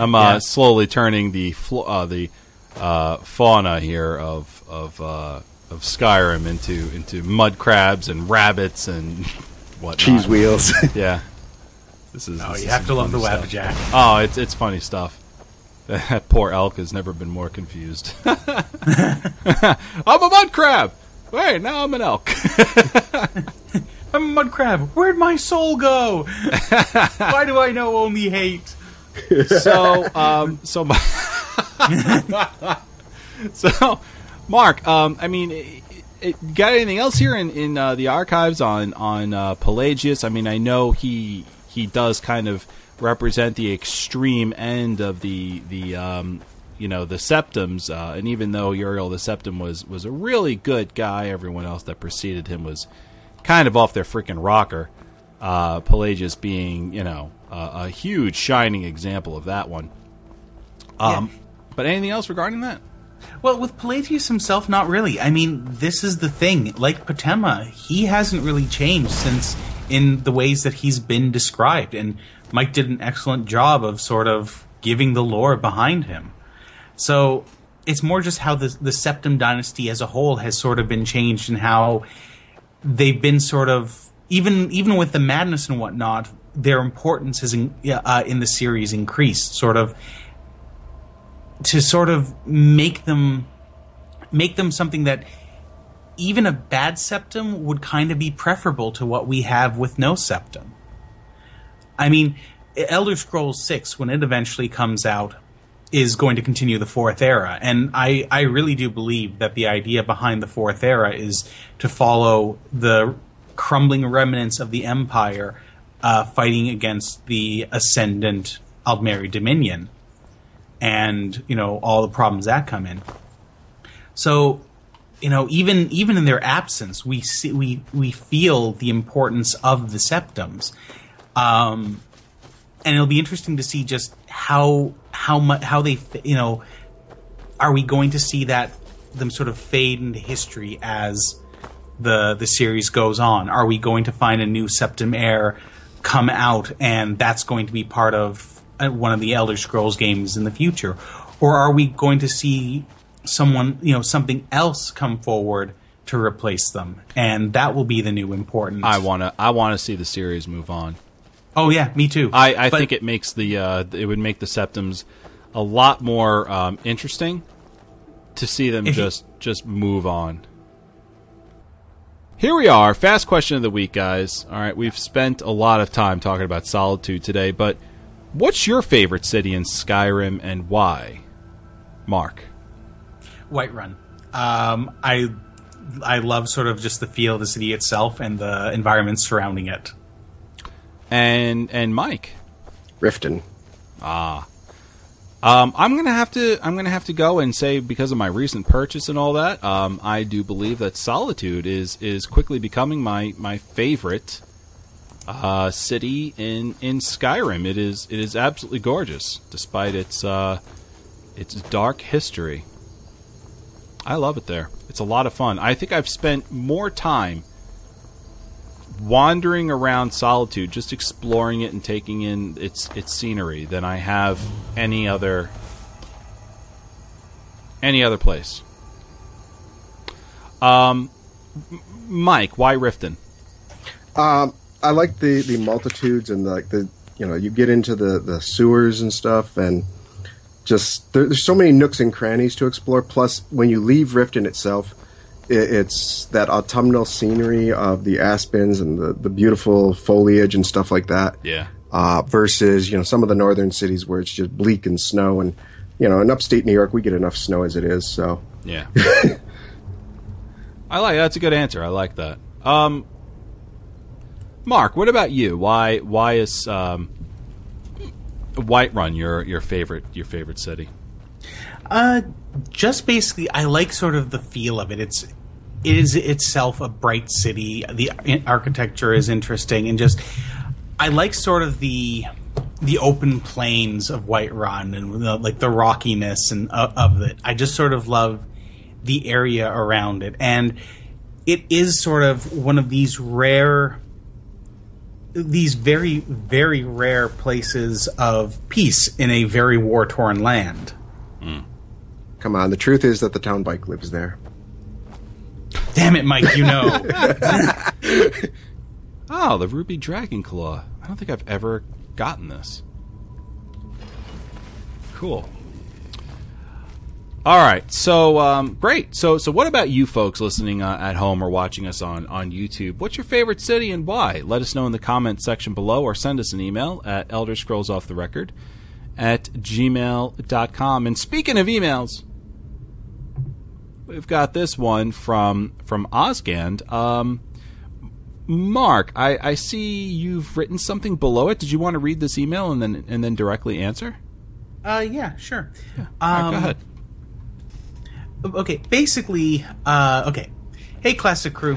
I'm uh, Yeah. slowly turning the flo- uh, the uh, fauna here of of uh, of Skyrim into into mud crabs and rabbits and whatnot. Cheese wheels. Yeah. This is. Oh, this you is have to love the funny stuff. Wabbajack. Oh, it's it's funny stuff. That poor elk has never been more confused. I'm a mud crab. Wait, now I'm an elk. I'm a mud crab. Where'd my soul go? Why do I know only hate? So, um, so, so, Mark, um, I mean, it, it, got anything else here in in uh, the archives on on uh, Pelagius? I mean, I know he he does kind of represent the extreme end of the the um, you know the Septims, uh, and even though Uriel the septum was was a really good guy, everyone else that preceded him was kind of off their freaking rocker. Uh, Pelagius being, you know, uh, a huge shining example of that one. Um, But anything else regarding that? Well, with Pelagius himself, not really. I mean, this is the thing. Like Potema, he hasn't really changed since in the ways that he's been described. And Mike did an excellent job of sort of giving the lore behind him. So it's more just how the the Septim dynasty as a whole has sort of been changed and how they've been sort of even even with the madness and whatnot, their importance has in, uh, in the series increased. Sort of to sort of make them make them something that even a bad Septim would kind of be preferable to what we have with no Septim. I mean, Elder Scrolls 6 when it eventually comes out is going to continue the fourth era and I I really do believe that the idea behind the fourth era is to follow the crumbling remnants of the empire uh, fighting against the ascendant Aldmeri Dominion and you know all the problems that come in. So you know, even even in their absence, we see we we feel the importance of the Septims, um, and it'll be interesting to see just how how much how they you know are we going to see that them sort of fade into history as the the series goes on? Are we going to find a new Septim heir come out, and that's going to be part of uh, one of the Elder Scrolls games in the future, or are we going to see someone, you know, something else come forward to replace them, and that will be the new important. I wanna I wanna see the series move on. Oh yeah, me too. I, I But- think it makes the uh, it would make the Septims a lot more um, interesting to see them If you- just just move on. Here we are, fast question of the week, guys. All right, we've spent a lot of time talking about Solitude today, but what's your favorite city in Skyrim and why? Mark. Whiterun. Um, I I love sort of just the feel of the city itself and the environment surrounding it. And and Mike. Riften. Um, I'm gonna have to. I'm gonna have to go and say because of my recent purchase and all that. Um, I do believe that Solitude is is quickly becoming my my favorite uh, city in in Skyrim. It is it is absolutely gorgeous, despite its uh, its dark history. I love it there. It's a lot of fun. I think I've spent more time wandering around solitude just exploring it and taking in its its scenery than I have any other any other place. Um Mike, why Riften? Um, I like the the multitudes and the, like the you know you get into the the sewers and stuff and just there, there's so many nooks and crannies to explore. Plus, when you leave Riften itself, it, it's that autumnal scenery of the aspens and the the beautiful foliage and stuff like that. Yeah. Uh, versus you know some of the northern cities where it's just bleak and snow and you know in upstate New York we get enough snow as it is. So Yeah. I like that's a good answer. I like that. Um Mark, what about you? Why why is um Whiterun your your favorite your favorite city? Uh, just basically, I like sort of the feel of it. It's it is itself a bright city. The architecture is interesting, and just I like sort of the the open plains of Whiterun and the, like the rockiness and uh, of it. I just sort of love the area around it, and it is sort of one of these rare these very very rare places of peace in a very war torn land. come on, the truth is that the town bike lives there. Damn it, Mike, you know. Oh, the Ruby Dragon Claw. I don't think I've ever gotten this. Cool. All right, so um, great. So, so what about you folks listening uh, at home or watching us on on YouTube? What's your favorite city and why? Let us know in the comments section below, or send us an email at Elder Scrolls Off the Record at gmail.com. And speaking of emails, we've got this one from from Osgand. Um, Mark, I, I see you've written something below it. Did you want to read this email and then and then directly answer? uh, yeah, sure. Right, Um, go ahead. Okay, basically, uh, okay. Hey, Classic Crew.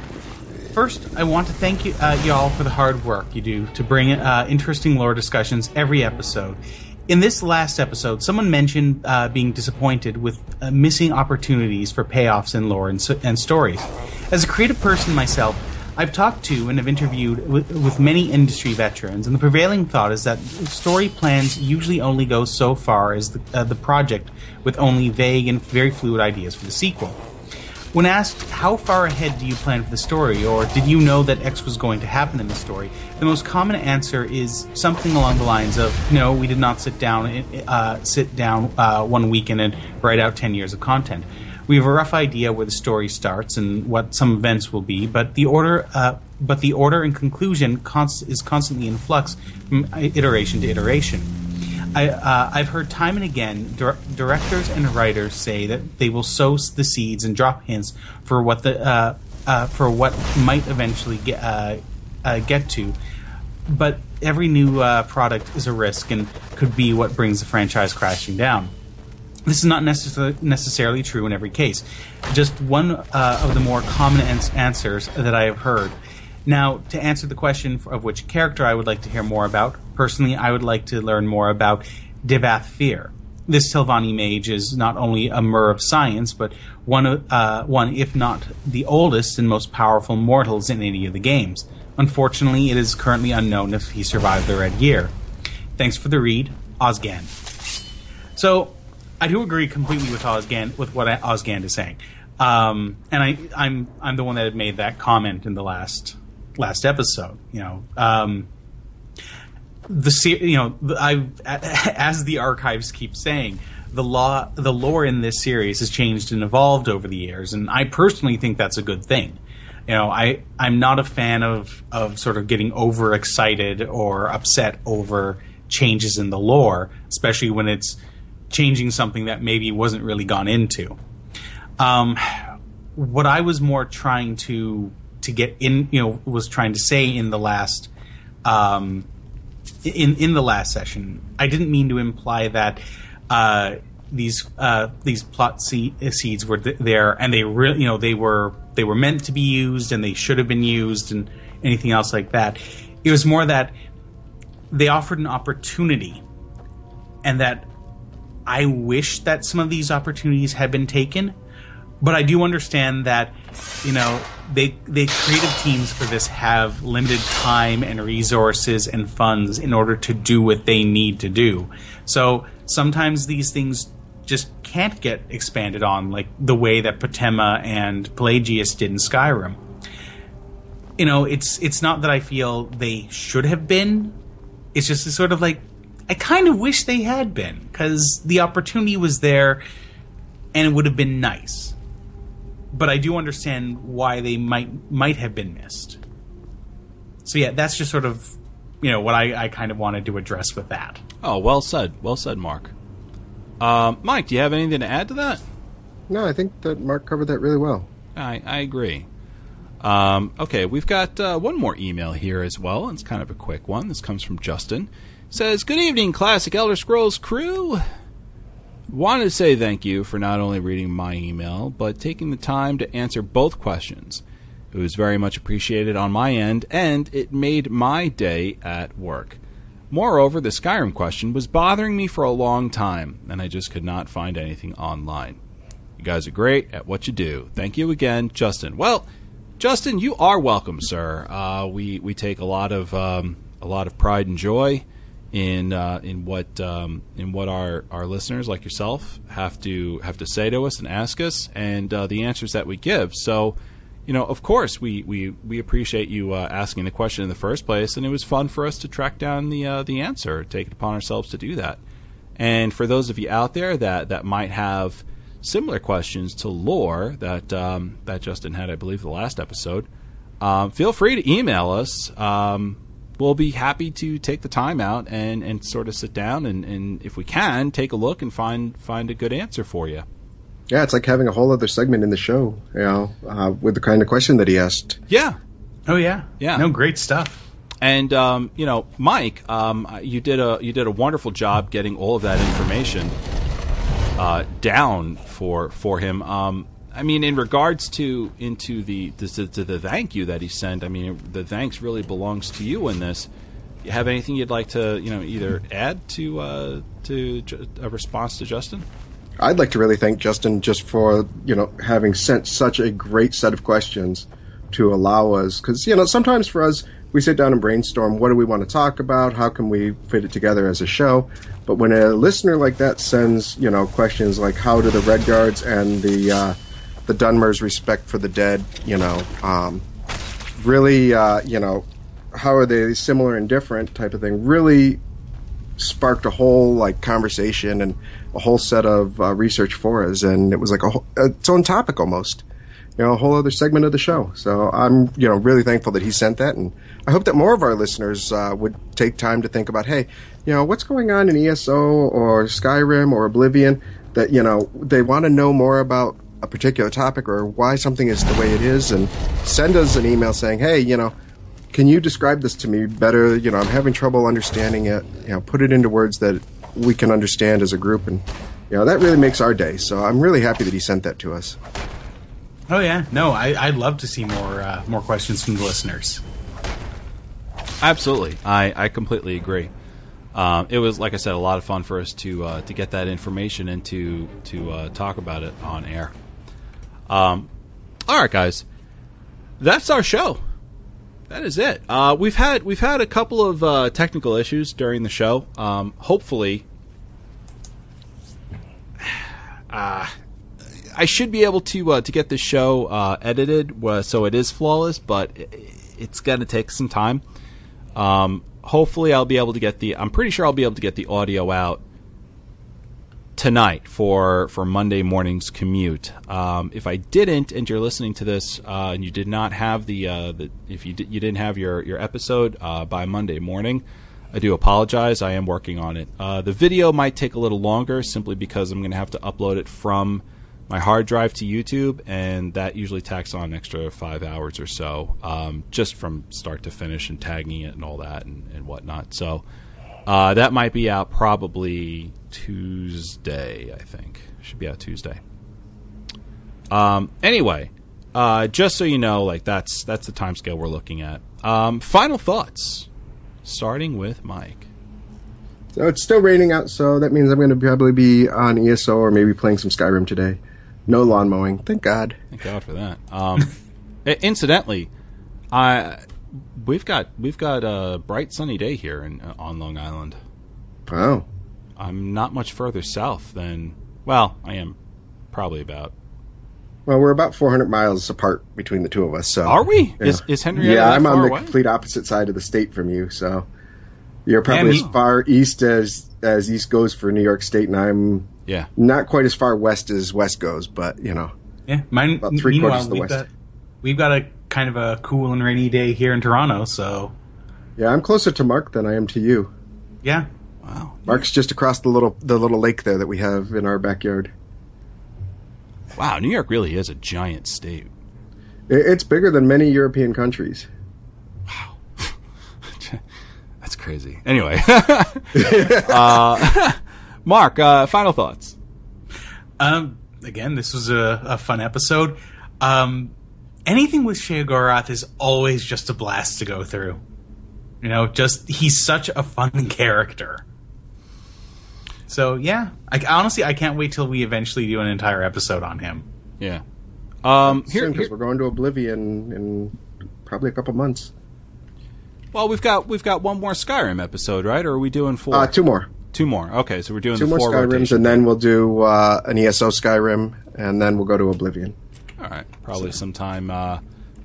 First, I want to thank you, uh, y'all for the hard work you do to bring uh, interesting lore discussions every episode. In this last episode, someone mentioned uh, being disappointed with uh, missing opportunities for payoffs in lore and, and stories. As a creative person myself, I've talked to and have interviewed with, with many industry veterans, and the prevailing thought is that story plans usually only go so far as the, uh, the project with only vague and very fluid ideas for the sequel. When asked, how far ahead do you plan for the story, or did you know that X was going to happen in the story, the most common answer is something along the lines of, no, we did not sit down, uh, sit down uh, one weekend and write out 10 years of content. We have a rough idea where the story starts and what some events will be, but the order, uh, but the order and conclusion const- is constantly in flux from iteration to iteration. I, uh, I've heard time and again dir- directors and writers say that they will sow the seeds and drop hints for what the uh, uh, for what might eventually get uh, uh, get to, but every new uh, product is a risk and could be what brings the franchise crashing down. This is not necess- necessarily true in every case. Just one of the more common ans- answers that I have heard. Now, to answer the question of which character I would like to hear more about, personally, I would like to learn more about Divayth Fyr. This Telvanni mage is not only a Mer of science, but one, uh, one, if not the oldest and most powerful mortals in any of the games. Unfortunately, it is currently unknown if he survived the Red Year. Thanks for the read, Ozgan. So, I do agree completely with Osgan with what Ozgan is saying, um, and I, I'm I'm the one that had made that comment in the last last episode. You know, um, the you know I as the archives keep saying the law the lore in this series has changed and evolved over the years, and I personally think that's a good thing. You know, I I'm not a fan of of sort of getting overexcited or upset over changes in the lore, especially when it's changing something that maybe wasn't really gone into. Um, what I was more trying to to get in, you know, was trying to say in the last um, in in the last session. I didn't mean to imply that uh, these uh, these plot seeds were th- there and they really, you know, they were they were meant to be used and they should have been used and anything else like that. It was more that they offered an opportunity and that I wish that some of these opportunities had been taken, but I do understand that you know they they creative teams for this have limited time and resources and funds in order to do what they need to do. So sometimes these things just can't get expanded on like the way that Potema and Pelagius did in Skyrim. You know, it's it's not that I feel they should have been. It's just sort of like I kind of wish they had been because the opportunity was there and it would have been nice. But I do understand why they might might have been missed. So yeah, that's just sort of you know what I, I kind of wanted to address with that. Oh, well said, well said, Mark. Um, Mike, do you have anything to add to that? No, I think that Mark covered that really well. I, I agree. Um, okay, we've got uh, one more email here as well. It's kind of a quick one. This comes from Justin says, Good evening, Classic Elder Scrolls crew. Wanted to say thank you for not only reading my email, but taking the time to answer both questions. It was very much appreciated on my end, and it made my day at work. Moreover, the Skyrim question was bothering me for a long time, and I just could not find anything online. You guys are great at what you do. Thank you again, Justin. Well, Justin, you are welcome, sir. Uh, we we take a lot of um, a lot of pride and joy in uh, in what um, in what our, our listeners like yourself have to have to say to us and ask us, and uh, the answers that we give. So, you know, of course, we we, we appreciate you uh, asking the question in the first place, and it was fun for us to track down the uh, the answer, take it upon ourselves to do that. And for those of you out there that that might have similar questions to lore that um, that Justin had, I believe, the last episode. Um, feel free to email us. Um, we'll be happy to take the time out and, and sort of sit down and, and if we can take a look and find find a good answer for you. Yeah, it's like having a whole other segment in the show, you know, uh, with the kind of question that he asked. Yeah. Oh yeah. Yeah. No, great stuff. And um, you know, Mike, um, you did a you did a wonderful job getting all of that information uh, down for for him. Um, I mean, in regards to into the the thank you that he sent, I mean, the thanks really belongs to you in this. You have anything you'd like to, you know, either add to uh, to a response to Justin? I'd like to really thank Justin just for you know having sent such a great set of questions to allow us because you know sometimes for us we sit down and brainstorm what do we want to talk about how can we fit it together as a show but when a listener like that sends you know questions like how do the Redguards and the uh, the Dunmer's respect for the dead, you know, um, really, uh, you know, how are they similar and different type of thing, really sparked a whole like conversation and a whole set of uh, research for us, and it was like a whole, its own topic almost, you know, a whole other segment of the show. So I'm, you know, really thankful that he sent that, and I hope that more of our listeners uh, would take time to think about, hey, you know, what's going on in ESO or Skyrim or Oblivion that you know they want to know more about a particular topic or why something is the way it is and send us an email saying, hey, you know, can you describe this to me better? You know, I'm having trouble understanding it. You know, put it into words that we can understand as a group and, you know that really makes our day. So I'm really happy that he sent that to us. Oh yeah, no, I, I'd love to see more uh, more questions from the listeners. Absolutely, I, I completely agree. Um, it was like I said, a lot of fun for us to uh, to get that information and to to uh, talk about it on air. Um, all right, guys, that's our show. That is it. Uh, we've had we've had a couple of uh, technical issues during the show. Um, hopefully, uh, I should be able to uh, to get this show uh, edited uh, so it is flawless, but it's going to take some time. Um, hopefully, I'll be able to get the. I'm pretty sure I'll be able to get the audio out tonight for for Monday morning's commute. Um, if I didn't, and you're listening to this, uh, and you did not have the, uh, the if you di- you didn't have your your episode uh, by Monday morning, I do apologize. I am working on it. Uh, the video might take a little longer, simply because I'm going to have to upload it from my hard drive to YouTube, and that usually tacks on an extra five hours or so, um, just from start to finish and tagging it and all that and, and whatnot. So. Uh, that might be out probably Tuesday, I think. Should be out Tuesday. Um, anyway, uh, just so you know, like that's that's the time scale we're looking at. Um, final thoughts, starting with Mike. So it's still raining out, so that means I'm going to probably be on ESO or maybe playing some Skyrim today. No lawn mowing, thank God. Thank God for that. Um, incidentally, I we've got we've got a bright sunny day here in, uh, on Long Island. Wow. I'm not much further south than well, I am probably about. Well, we're about 400 miles apart between the two of us. So Are we? Yeah. Is is Henrietta Yeah, I'm far on the away? complete opposite side of the state from you. So you're probably me- as far east as as east goes for New York State, and I'm Yeah. not quite as far west as west goes. But you know, Yeah, mine. About three quarters of the we've west. got we've got a kind of a cool and rainy day here in Toronto. So yeah, I'm closer to Mark than I am to you. yeah, Wow. Mark's just across the little the little lake there that we have in our backyard. Wow, New York really is a giant state. It's bigger than many European countries. Wow. That's crazy. Anyway, uh, Mark, uh, final thoughts. Um, again, this was a, a fun episode. Um, anything with Sheogorath is always just a blast to go through. You know, just he's such a fun character. So yeah, I, honestly, I can't wait till we eventually do an entire episode on him. Yeah. Um, here, because we're going to Oblivion in probably a couple months. well, we've got we've got one more Skyrim episode, right? Or are we doing four? Uh, two more, Two more. Okay, so we're doing two the more four Skyrims, rotation. and then we'll do uh, an ESO Skyrim, and then we'll go to Oblivion. All right, probably sometime uh,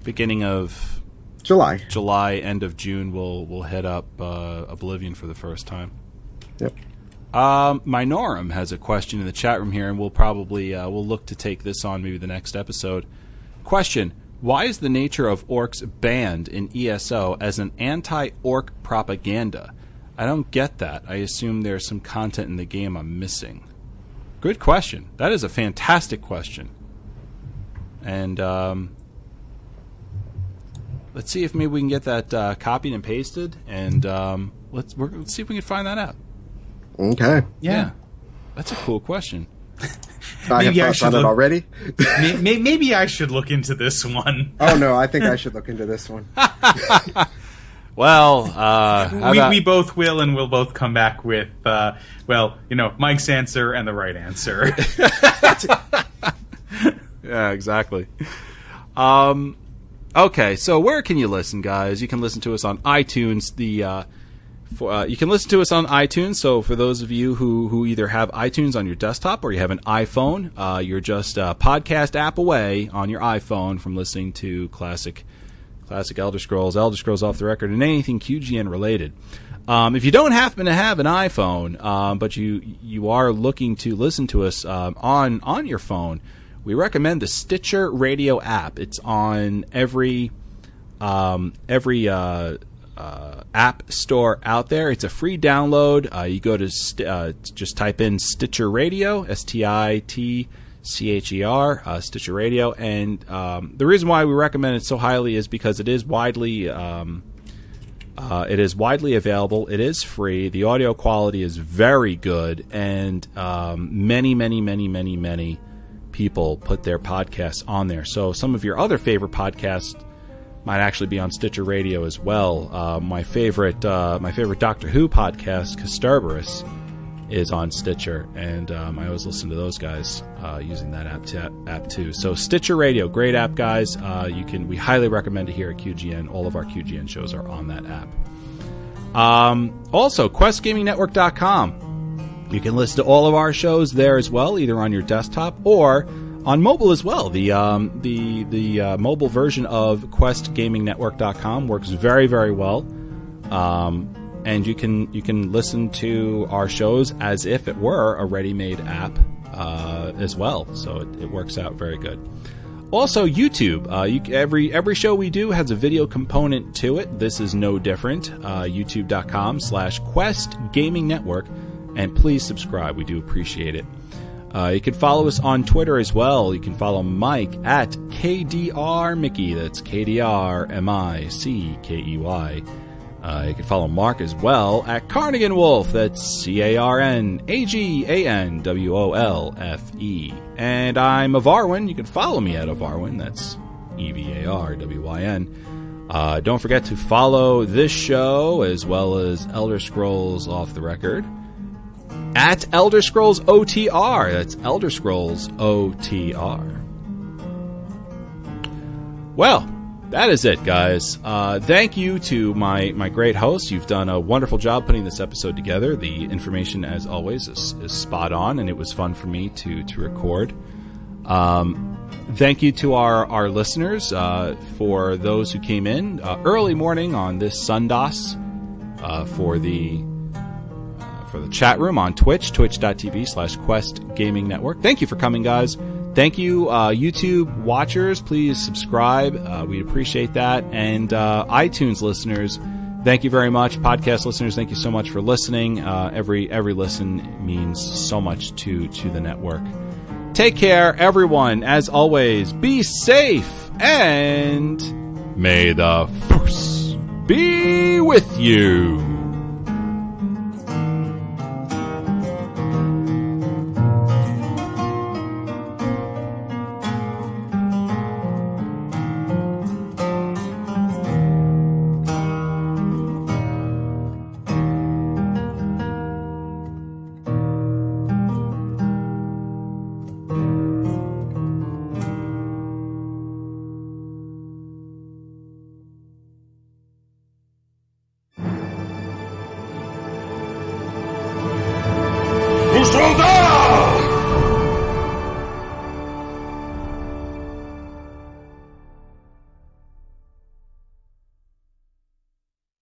beginning of July. July, end of June. We'll we'll head up uh, Oblivion for the first time. Yep. Um, Minorum has a question in the chat room here, and we'll probably uh, we'll look to take this on maybe the next episode. Question: Why is the nature of orcs banned in ESO as an anti-orc propaganda? I don't get that. I assume there's some content in the game I'm missing. Good question. That is a fantastic question. And um, let's see if maybe we can get that uh, copied and pasted, and um, let's we're, let's see if we can find that out. Okay. Yeah. That's a cool question. I have Maybe I should on it look- already. May- may- Maybe I should look into this one. oh no, I think I should look into this one. Well, uh, we, about- we both will, and we'll both come back with, uh, well, you know, Mike's answer and the right answer. Yeah, exactly. Um, okay, so where can you listen, guys? You can listen to us on iTunes. The uh, for, uh, you can listen to us on iTunes. So for those of you who who either have iTunes on your desktop or you have an iPhone, uh, you're just a podcast app away on your iPhone from listening to classic classic Elder Scrolls, Elder Scrolls Off the Record, and anything QGN related. Um, if you don't happen to have an iPhone, um, but you you are looking to listen to us um, on on your phone, we recommend the Stitcher Radio app. It's on every um, every uh, uh, app store out there. It's a free download. Uh, you go to st- uh, just type in Stitcher Radio, S T I T C H E R, uh, Stitcher Radio, and um, the reason why we recommend it so highly is because it is widely um, Uh, it is widely available. It is free. The audio quality is very good, and um, many, many, many, many, many people put their podcasts on there. So some of your other favorite podcasts might actually be on Stitcher Radio as well. Uh, my favorite, uh, my favorite Doctor Who podcast, Kasterborous, is on Stitcher, and um, I always listen to those guys uh, using that app, app too. So Stitcher Radio, great app, guys. Uh, you can we highly recommend it here at QGN. All of our QGN shows are on that app. Um, also, QuestGamingNetwork.com. You can listen to all of our shows there as well, either on your desktop or on mobile as well. The um, the the uh, mobile version of QuestGamingNetwork.com works very very well. Um, and you can you can listen to our shows as if it were a ready-made app uh, as well. So it, it, works out very good. Also, YouTube. Uh, you, every every show we do has a video component to it. This is no different. Uh, YouTube.com/slash Quest Gaming Network, and please subscribe. We do appreciate it. Uh, you can follow us on Twitter as well. You can follow Mike at KDR Mickey. That's K D R M I C K E Y. Uh, you can follow Mark as well at Carnagan Wolfe. That's C A R N A G A N W O L F E. And I'm Evarwyn. You can follow me at Evarwyn. That's E V A R W Y N. Uh, don't forget to follow this show as well as Elder Scrolls Off the Record at Elder Scrolls OTR. That's Elder Scrolls OTR. Well, that is it, guys. Uh, thank you to my, my great host. You've done a wonderful job putting this episode together. The information, as always, is, is spot on, and it was fun for me to, to record. Um, thank you to our, our listeners uh, for those who came in uh, early morning on this Sundas uh, for the for the chat room on Twitch, twitch.tv slash Quest Gaming Network. Thank you for coming, guys. Thank you, uh, YouTube watchers. Please subscribe. Uh, we'd appreciate that. And uh, iTunes listeners, thank you very much. Podcast listeners, thank you so much for listening. Uh, every every listen means so much to to the network. Take care, everyone. As always, be safe and may the force be with you.